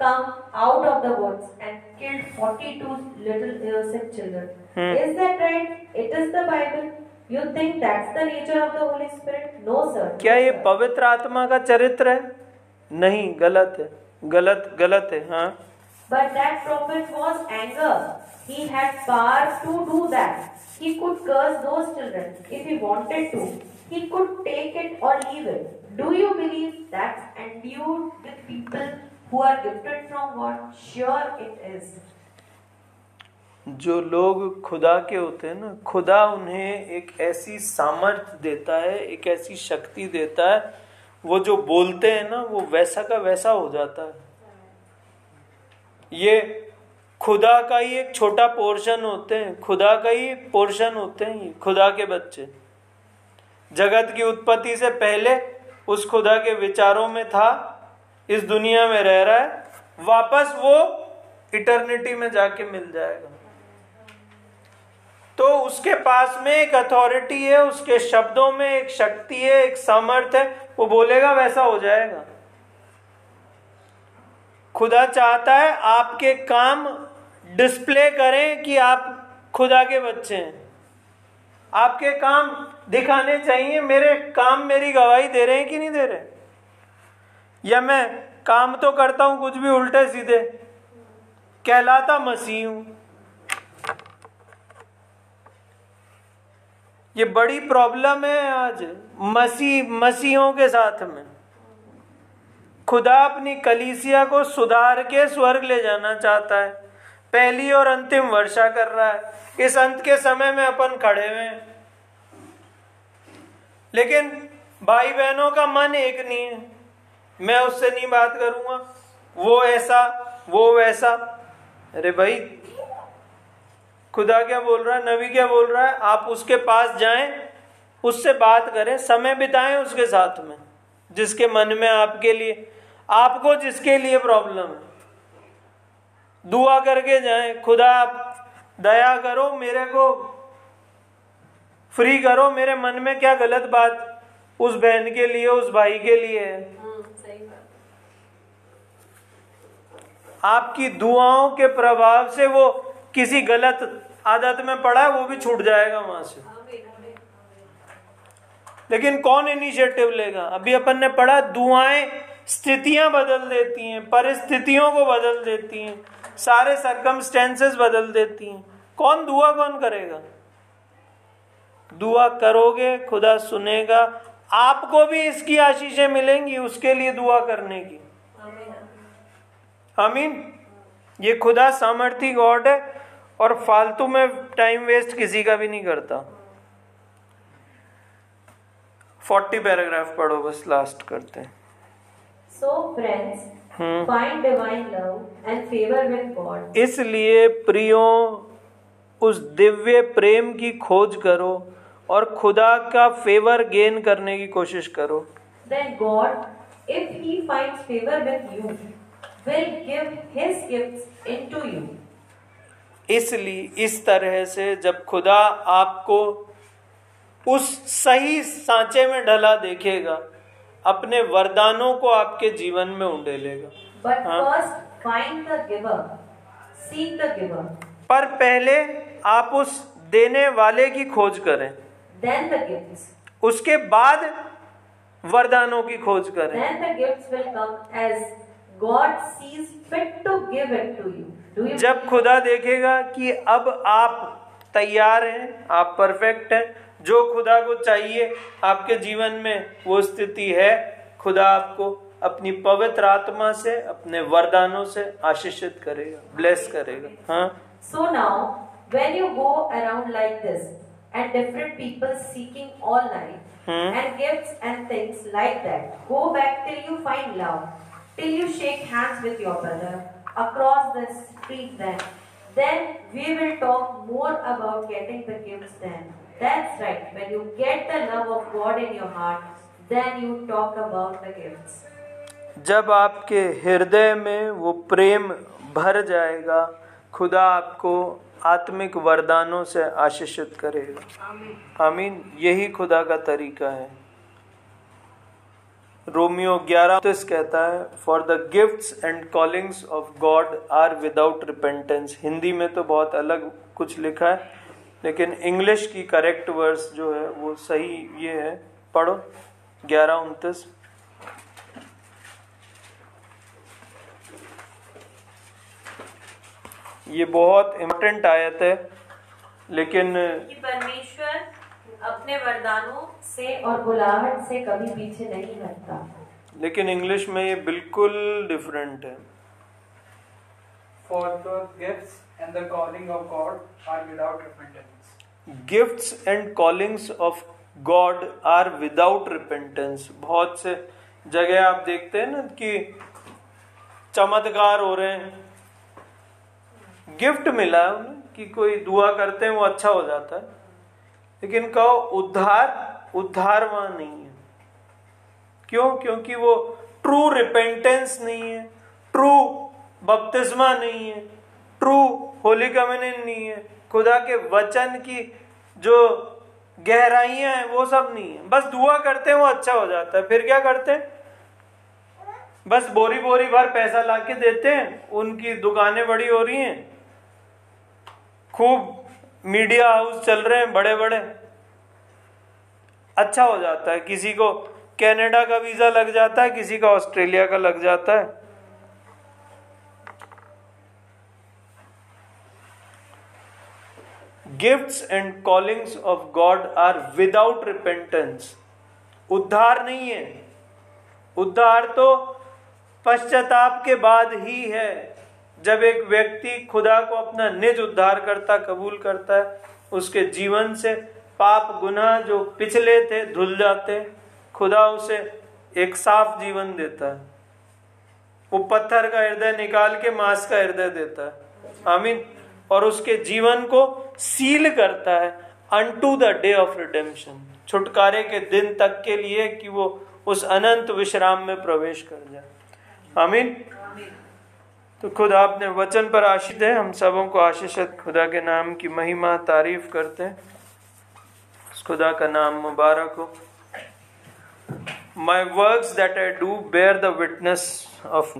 come out of the woods and killed 42 little innocent children. Hmm. Is that right? It is the Bible. You think that's the nature of the Holy Spirit? No, sir. क्या No, ये sir. पवित्र आत्मा का चरित्र है नहीं गलत है गलत गलत है हाँ But that prophet was anger. He had power to do that. He could curse those children if he wanted to. He could take it or leave it. Do you believe that's endued with people who are gifted from God? Sure it is. जो लोग खुदा के होते हैं ना, खुदा उन्हें एक ऐसी सामर्थ्य देता है, एक ऐसी शक्ति देता है, वो जो बोलते हैं ना, वो वैसा का वैसा हो जाता है ये खुदा का ही एक छोटा पोर्शन होते हैं, खुदा का ही पोर्शन होते हैं खुदा के बच्चे जगत की उत्पत्ति से पहले उस खुदा के विचारों में था इस दुनिया में रह रहा है, वापस वो इटर्निटी में जाके मिल जाएगा। तो उसके पास में एक अथॉरिटी है, उसके शब्दों में एक शक्ति है, एक सामर्थ है, वो बोलेगा वैसा हो जाएगा। खुदा चाहता है आपके काम डिस्प्ले करें कि आप खुदा के बच्चे हैं। आपके काम दिखाने चाहिए, मेरे काम मेरी गवाही दे रहे हैं कि नहीं दे रहे या मैं काम तो करता हूँ, कुछ भी उल्टे सीधे। कहलाता मसीह हूँ। ये बड़ी प्रॉब्लम है आज, मसीह, मसीहों के साथ में। खुदा अपनी कलीसिया को सुधार के स्वर्ग ले जाना चाहता है। पहली और अंतिम वर्षा कर रहा है। इस अंत के समय में अपन खड़े हुए लेकिन भाई बहनों का मन एक नहीं है। मैं उससे नहीं बात करूँगा। वो ऐसा, वो वैसा। अरे भाई, खुदा क्या बोल रहा है? नबी क्या बोल रहा है? आप उसके पास जाएँ, उससे बात करें, समय बिताएँ उसके साथ में, जिसके मन में आपके लिए, आपको जिसके लिए प्रॉब्लम है। दुआ करके जाएँ, खुदा आप दया करो, मेरे को फ्री करो, मेरे मन में क्या गलत बात उस बहन के लिए, उस भाई के लिए है? आपकी दुआओं के प्रभाव से वो किसी गलत आदत में पड़ा है वो भी छूट जाएगा वहाँ से। लेकिन कौन इनिशिएटिव लेगा? अभी अपन ने पढ़ा, दुआएँ स्थितियाँ बदल देती हैं, परिस्थितियों को बदल देती हैं, सारे सरकमस्टेंसेस बदल देती हैं। कौन दुआ कौन करेगा? दुआ करोगे, खुदा सुनेगा आपको भी इसकी आशीषें मिलेंगी उसके लिए दुआ करने की। आमीन। ये खुदा सामर्थ्य गॉड है और फालतू में टाइम वेस्ट किसी का भी नहीं करता। फोर्टी पैराग्राफ पढ़ो बस लास्ट करते हैं। So friends, find divine love and favor with God. इसलिए प्रियो उस दिव्य प्रेम की खोज करो और खुदा का फेवर गेन करने की कोशिश करो Then God, if He finds favor with you, will give His gifts into you. इसलिए इस तरह से जब खुदा आपको उस सही सांचे में ढला देखेगा अपने वरदानों को आपके जीवन में उंडेलेगा But first, find the giver. Seek the giver. पर पहले आप उस देने वाले की खोज करें Then the gifts. उसके बाद वरदानों की खोज करें। Then the gifts will come as God sees fit to give it to you. Do you जब खुदा देखेगा कि अब आप तैयार हैं आप परफेक्ट हैं जो खुदा को चाहिए आपके जीवन में वो स्थिति है खुदा आपको अपनी पवित्र आत्मा से अपने वरदानों से आशीषित करेगा ब्लेस करेगा। हाँ? So now when you go around like this, and different people seeking all night, Hmm. and gifts and things like that, go back till you find love, till you shake hands with your brother across the street. Then, then we will talk more about getting the gifts. Then, that's right. When you get the love of God in your heart, then you talk about the gifts. जब आपके हृदय में वो प्रेम भर जाएगा खुदा आपको आत्मिक वरदानों से आशीषित करेगा। आमीन। यही खुदा का तरीका है। रोमियो ग्यारह कहता है for the gifts and callings of God are without repentance Hindi में तो बहुत अलग कुछ लिखा है, लेकिन इंग्लिश की करेक्ट वर्स जो है, वो सही ये है। पढ़ो। ग्यारह उनतीस। ये बहुत इम्पोर्टेंट आयत है लेकिन परमेश्वर अपने वरदानों से और बुलाहट से कभी पीछे नहीं हटता। लेकिन इंग्लिश में ये बिल्कुल डिफरेंट है। For the gifts and the calling of God are without repentance. Gifts and callings of God are without repentance बहुत से जगह आप देखते हैं ना कि चमत्कार हो रहे हैं। गिफ्ट मिला है उन्हें कि कोई दुआ करते हैं, वो अच्छा हो जाता है। लेकिन कहो, उद्धार उद्धार वहाँ नहीं है। क्यों? क्योंकि वो ट्रू रिपेंटेंस नहीं है ट्रू बपतिस्मा नहीं है ट्रू होली कम्युनियन नहीं है। खुदा के वचन की जो गहराइयाँ हैं, वो सब नहीं है। बस दुआ करते हैं, वो अच्छा हो जाता है। फिर क्या करते हैं? बस बोरी बोरी भर पैसा लाके देते हैं। उनकी दुकानें बड़ी हो रही हैं। खूब मीडिया हाउस चल रहे हैं बड़े बड़े अच्छा हो जाता है। किसी को कनाडा का वीज़ा लग जाता है, किसी का ऑस्ट्रेलिया का लग जाता है। Gifts and callings of God are without repentance उद्धार नहीं है। उद्धार तो पश्चाताप के बाद ही है। जब एक व्यक्ति खुदा को अपना निज उद्धार करता कबूल करता है, उसके जीवन से पाप गुनाह जो पिछले थे धुल जाते खुदा उसे एक साफ़ जीवन देता है। वो पत्थर का हृदय निकाल के मांस का हृदय देता है। आमीन। और उसके जीवन को सील करता है unto the day of redemption छुटकारे के दिन तक के लिए कि वो उस अनंत विश्राम में प्रवेश कर जाए। आमीन। तो खुद आपने वचन पर आशित है। हम सबों को आशीषित। खुदा के नाम की महिमा, तारीफ़ करते हैं। खुदा का नाम मुबारक हो। My work that I do bear the witness of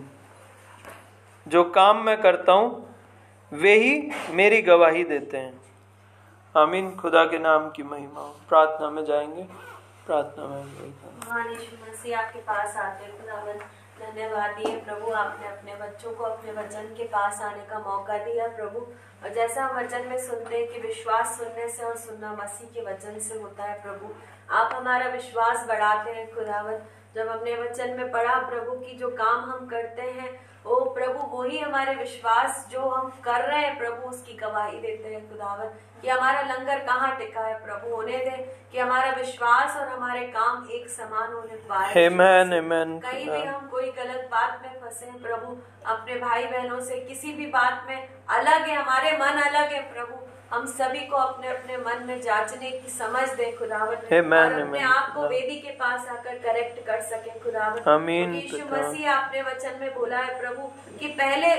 जो काम मैं करता हूँ, वे ही मेरी गवाही देते हैं। आमीन। खुदा के नाम की महिमा प्रार्थना में जाएँगे। प्रार्थना में आपके पास आते खुदावन धन्यवाद दिए प्रभु, आपने अपने बच्चों को अपने वचन के पास आने का मौका दिया प्रभु। और जैसा हम वचन में सुनते हैं कि विश्वास सुनने से और सुनना मसीह के वचन से होता है प्रभु। आप हमारा विश्वास बढ़ाते हैं खुदावन जब हमने वचन में पढ़ा प्रभु की जो काम हम करते हैं ओ प्रभु वही हमारे विश्वास जो हम कर रहे हैं प्रभु उसकी गवाही देते हैं खुदावन कि हमारा लंगर कहाँ टिका है प्रभु होने दे कि हमारा विश्वास और हमारे काम एक समान होने पाए amen, amen, कहीं भी हम कोई गलत बात में फंसे प्रभु अपने भाई बहनों से किसी भी बात में अलग है हमारे मन अलग है प्रभु हम सभी को अपने अपने मन में जांचने की समझ दे खुदावन और अपने आप को वेदी के पास आकर करेक्ट कर सके खुदावन। आमीन, यीशु मसीह आपने वचन में बोला है प्रभु कि पहले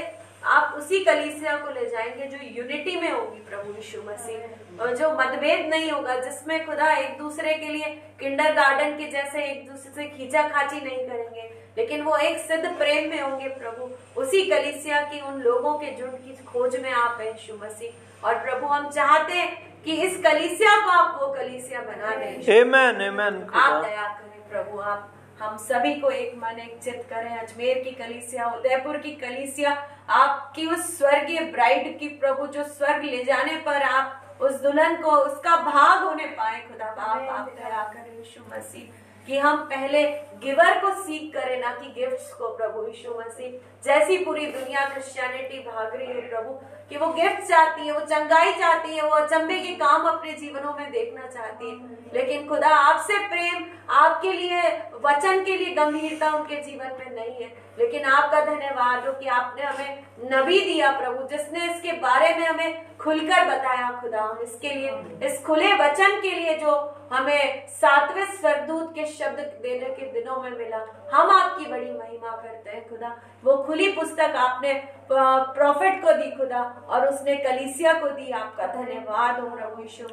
आप उसी कलीसिया को ले जाएँगे जो यूनिटी में होगी प्रभु यीशु मसीह। और जो मतभेद नहीं होगा जिसमें खुदा एक दूसरे के लिए किंडर गार्डन के जैसे एक दूसरे से खींचा खाची नहीं करेंगे लेकिन वो एक सिद्ध प्रेम में होंगे प्रभु। उसी कलीसिया की उन लोगों के झुंड की खोज में आप है यीशु मसीह। और प्रभु हम चाहते हैं कि इस कलीसिया को आप वो कलीसिया बना दें Amen, amen, आप दया करें प्रभु आप हम सभी को एक मन एक चित करें। अजमेर की कलीसिया उदयपुर की कलीसिया आपकी उस स्वर्गीय ब्राइड की प्रभु जो स्वर्ग ले जाने पर आप उस दुल्हन को उसका भाग होने पाए खुदा बाप आप दया करें यीशु मसीह कि हम पहले गिवर को सीख करें ना कि गिफ्ट्स को प्रभु यीशु मसीह। जैसी पूरी दुनिया क्रिश्चियनिटी भाग रही है प्रभु कि वो गिफ्ट चाहती है, वो चंगाई चाहती है, वो अचंभे के काम अपने जीवनों में देखना चाहती है। लेकिन खुदा आपसे प्रेम, आपके लिए वचन के लिए गंभीरता उनके जीवन में नहीं है। लेकिन आपका धन्यवाद हो कि आपने हमें नबी दिया प्रभु, जिसने इसके बारे में हमें खुलकर बताया खुदा हम इसके लिए इस खुले वचन के लिए जो हमें सातवें स्वर्गदूत के शब्द देने के दिनों में मिला। हम आपकी बड़ी महिमा करते हैं खुदा। वो खुली पुस्तक आपने प्रॉफिट को दी खुदा और उसने कलीसिया को दी। आपका धन्यवाद हो प्रभु यीशु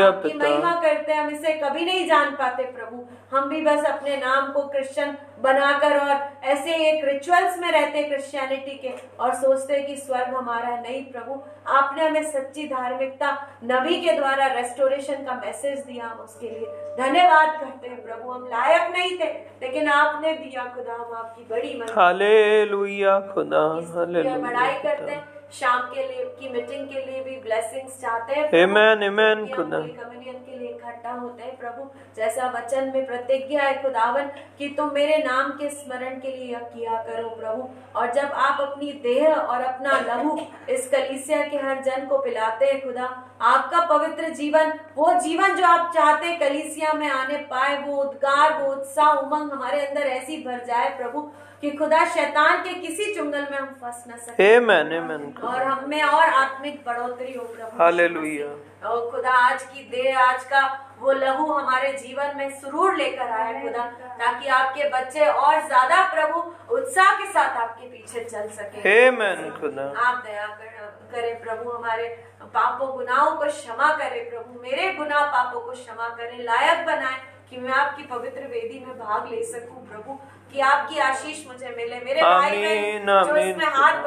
आपकी महिमा करते हैं हम इसे कभी नहीं जान पाते प्रभु। हम भी बस अपने नाम को क्रिश्चियन बनाकर और ऐसे एक रिचुअल्स में रहते क्रिश्चियनिटी के और सोचते कि स्वर्ग हमारा नहीं प्रभु। आपने हमें सच्ची धार्मिकता नबी के द्वारा रेस्टोरेशन का मैसेज दिया हम उसके लिए। धन्यवाद करते हैं प्रभु हम लायक नहीं थे लेकिन आपने दिया खुदा हम आपकी बड़ी हालेलुया खुदा हालेलुया बड़ाई करते हैं। शाम के लिए की मीटिंग के लिए भी ब्लेसिंग्स चाहते हैं। Amen, Amen, खुदा। कम्युनियन के लिए इकट्ठा होते हैं प्रभु जैसा वचन में प्रतिज्ञा है खुदावन कि तुम मेरे नाम के स्मरण के लिए यह किया करो प्रभु। और जब आप अपनी देह और अपना लहू इस कलीसिया के हर जन को पिलाते हैं खुदा आपका पवित्र जीवन वो जीवन जो आप चाहते कलीसिया में आने पाए वो उद्गार वो उत्साह उमंग हमारे अंदर ऐसी भर जाए प्रभु। कि खुदा शैतान के किसी चुंगल में हम फंस न सके। Amen, Amen, और हम में और आत्मिक बढ़ोतरी हो प्रभु और खुदा आज की देह आज का वो लहू हमारे जीवन में सुरूर लेकर आए खुदा ताकि आपके बच्चे और ज़्यादा प्रभु उत्साह के साथ आपके पीछे चल सके। Amen, खुदा। आप दया कर, करे प्रभु हमारे पापों गुनाहों को क्षमा करे प्रभु मेरे गुनाह पापों को क्षमा करे लायक बनाए कि मैं आपकी पवित्र वेदी में भाग ले सकूँ प्रभु। कि आपकी आशीष मुझे मिले मेरे भाई बहन जो इसमें हाथ